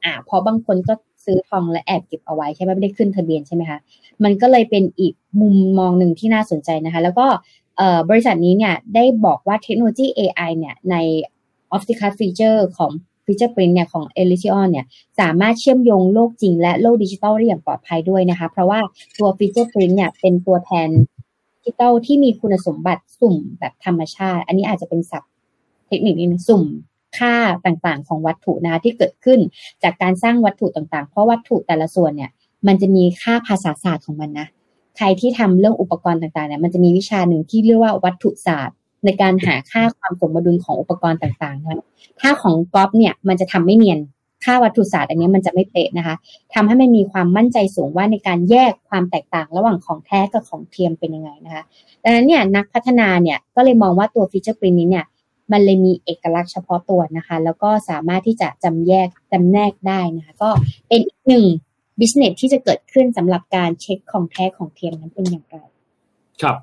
S3: อ่า เพราะบางคนก็ซื้อทองและแอบเก็บเอาไว้ใช่ไหมไม่ได้ขึ้นทะเบียนใช่ไหมคะ มันก็เลยเป็นอีกมุมมองหนึ่งที่น่าสนใจนะคะ แล้วก็บริษัทนี้เนี่ยได้บอกว่าเทคโนโลยี AI เนี่ยใน Optical Feature ของ Feature Print เนี่ยของ e l i t i o n เนี่ยสามารถเชื่อมโยงโลกจริงและโลกดิจิทัลได้อย่างปลอดภัยด้วยนะคะ เพราะว่าตัว Feature Print เนี่ยเป็นตัวแทนดิจิทัลที่มีคุณสมบัติสุ่มแบบธรรมชาติ อันนี้อาจจะเป็นศัพท์เทคนิคนี้นะสุ่มค่าต่างๆ ของวัตถุนะคะที่เกิดขึ้นจากการสร้างวัตถุต่างๆ เพราะวัตถุแต่ละส่วนเนี่ยมันจะมีค่าภาษาศาสตร์ของมันนะ ใครที่ทำเรื่องอุปกรณ์ต่างๆเนี่ยมันจะมีวิชาหนึ่งที่เรียกว่าวัตถุศาสตร์ ในการหาค่าความสมดุลของอุปกรณ์ต่างๆนะถ้าของก๊อปเนี่ยมันจะทำไม่เนียน ค่าวัตถุศาสตร์อันนี้มันจะไม่เป๊ะนะคะทำให้มันมีความมั่นใจสูงว่าในการแยกความแตกต่างระหว่างของแท้กับของเทียมเป็นยังไงนะคะ ดังนั้นเนี่ยนักพัฒนาเนี่ยก็เลยมองว่าตัว FeaturePrint นี้เนี่ยมันเลยมีเอกลักษณ์เฉพาะตัวนะคะ แล้วก็สามารถที่จะจำแยกจำแนกได้นะคะ ก็เป็นอีกหนึ่ง business ที่จะเกิดขึ้นสำหรับการเช็คของแท้ของเทียมนั้นเป็นอย่างไร
S2: ครับ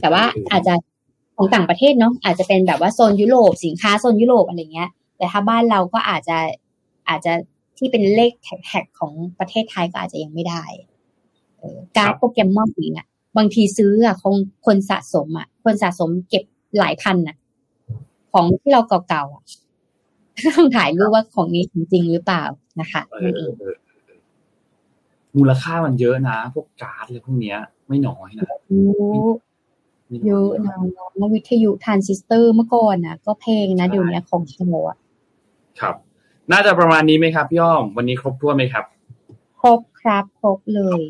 S3: แต่ว่าอาจจะ ของต่างประเทศเนาะอาจจะเป็นแบบว่าโซนยุโรปสินค้าโซนยุโรปอะไรเงี้ย แต่ถ้าบ้านเราก็อาจจะอาจจะที่เป็นเลขแท็กของประเทศไทยก็อาจจะยังไม่ได้การโปรแกรมมอนเนี่ยบางทีซื้ออะคงคนสะสมอะ คนสะสมเก็บหลายพันอะ ของที่เราเก่าๆอะต้องถ่ายรูปว่าของนี้จริงหรือเปล่านะคะนั่นเอง
S2: มูลค่ามันเยอะนะ พวกการ์ดอะไรพวกเนี้ย ไม่น้อยนะ
S3: เยอะนะแล้ววิทยุทรานซิสเตอร์เมื่อก่อนนะก็เพลงนะเดี๋ยวนี้ของโชว์อะ
S2: ครับ น่าจะประมาณนี้ไหมครับพี่อ้อม วันนี้ครบถ้วนไหมครับ
S3: ครบครับ ครบเลย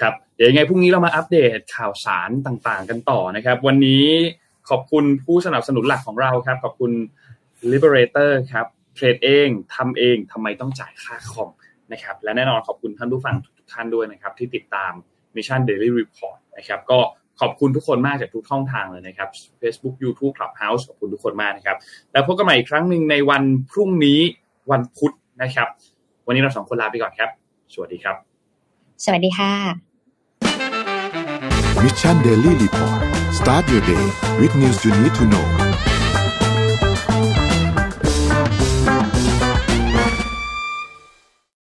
S2: ครับ เดี๋ยวยังไงพรุ่งนี้เรามาอัปเดตข่าวสารต่างๆ กันต่อนะครับ วันนี้ขอบคุณผู้สนับสนุนหลักของเราครับ ขอบคุณ Liberator ครับเทรดเองทำเองทำไมต้องจ่ายค่าคอมนะครับ และแน่นอนขอบคุณท่านผู้ฟังทุกท่านด้วยนะครับ ที่ติดตาม Mission Daily Report นะครับ ก็ ขอบคุณทุกคนมากจากทุกช่องทางเลยนะครับ Facebook YouTube Clubhouse ขอบคุณทุกคนมากนะครับ แล้วพบกันใหม่อีกครั้งหนึ่งในวันพรุ่งนี้วันพุธนะครับ วันนี้เราสองคนลาไปก่อนครับ สวัสดีครับ
S3: สวัสดีค่ะ
S1: Mission Daily Report start your day with news you need to know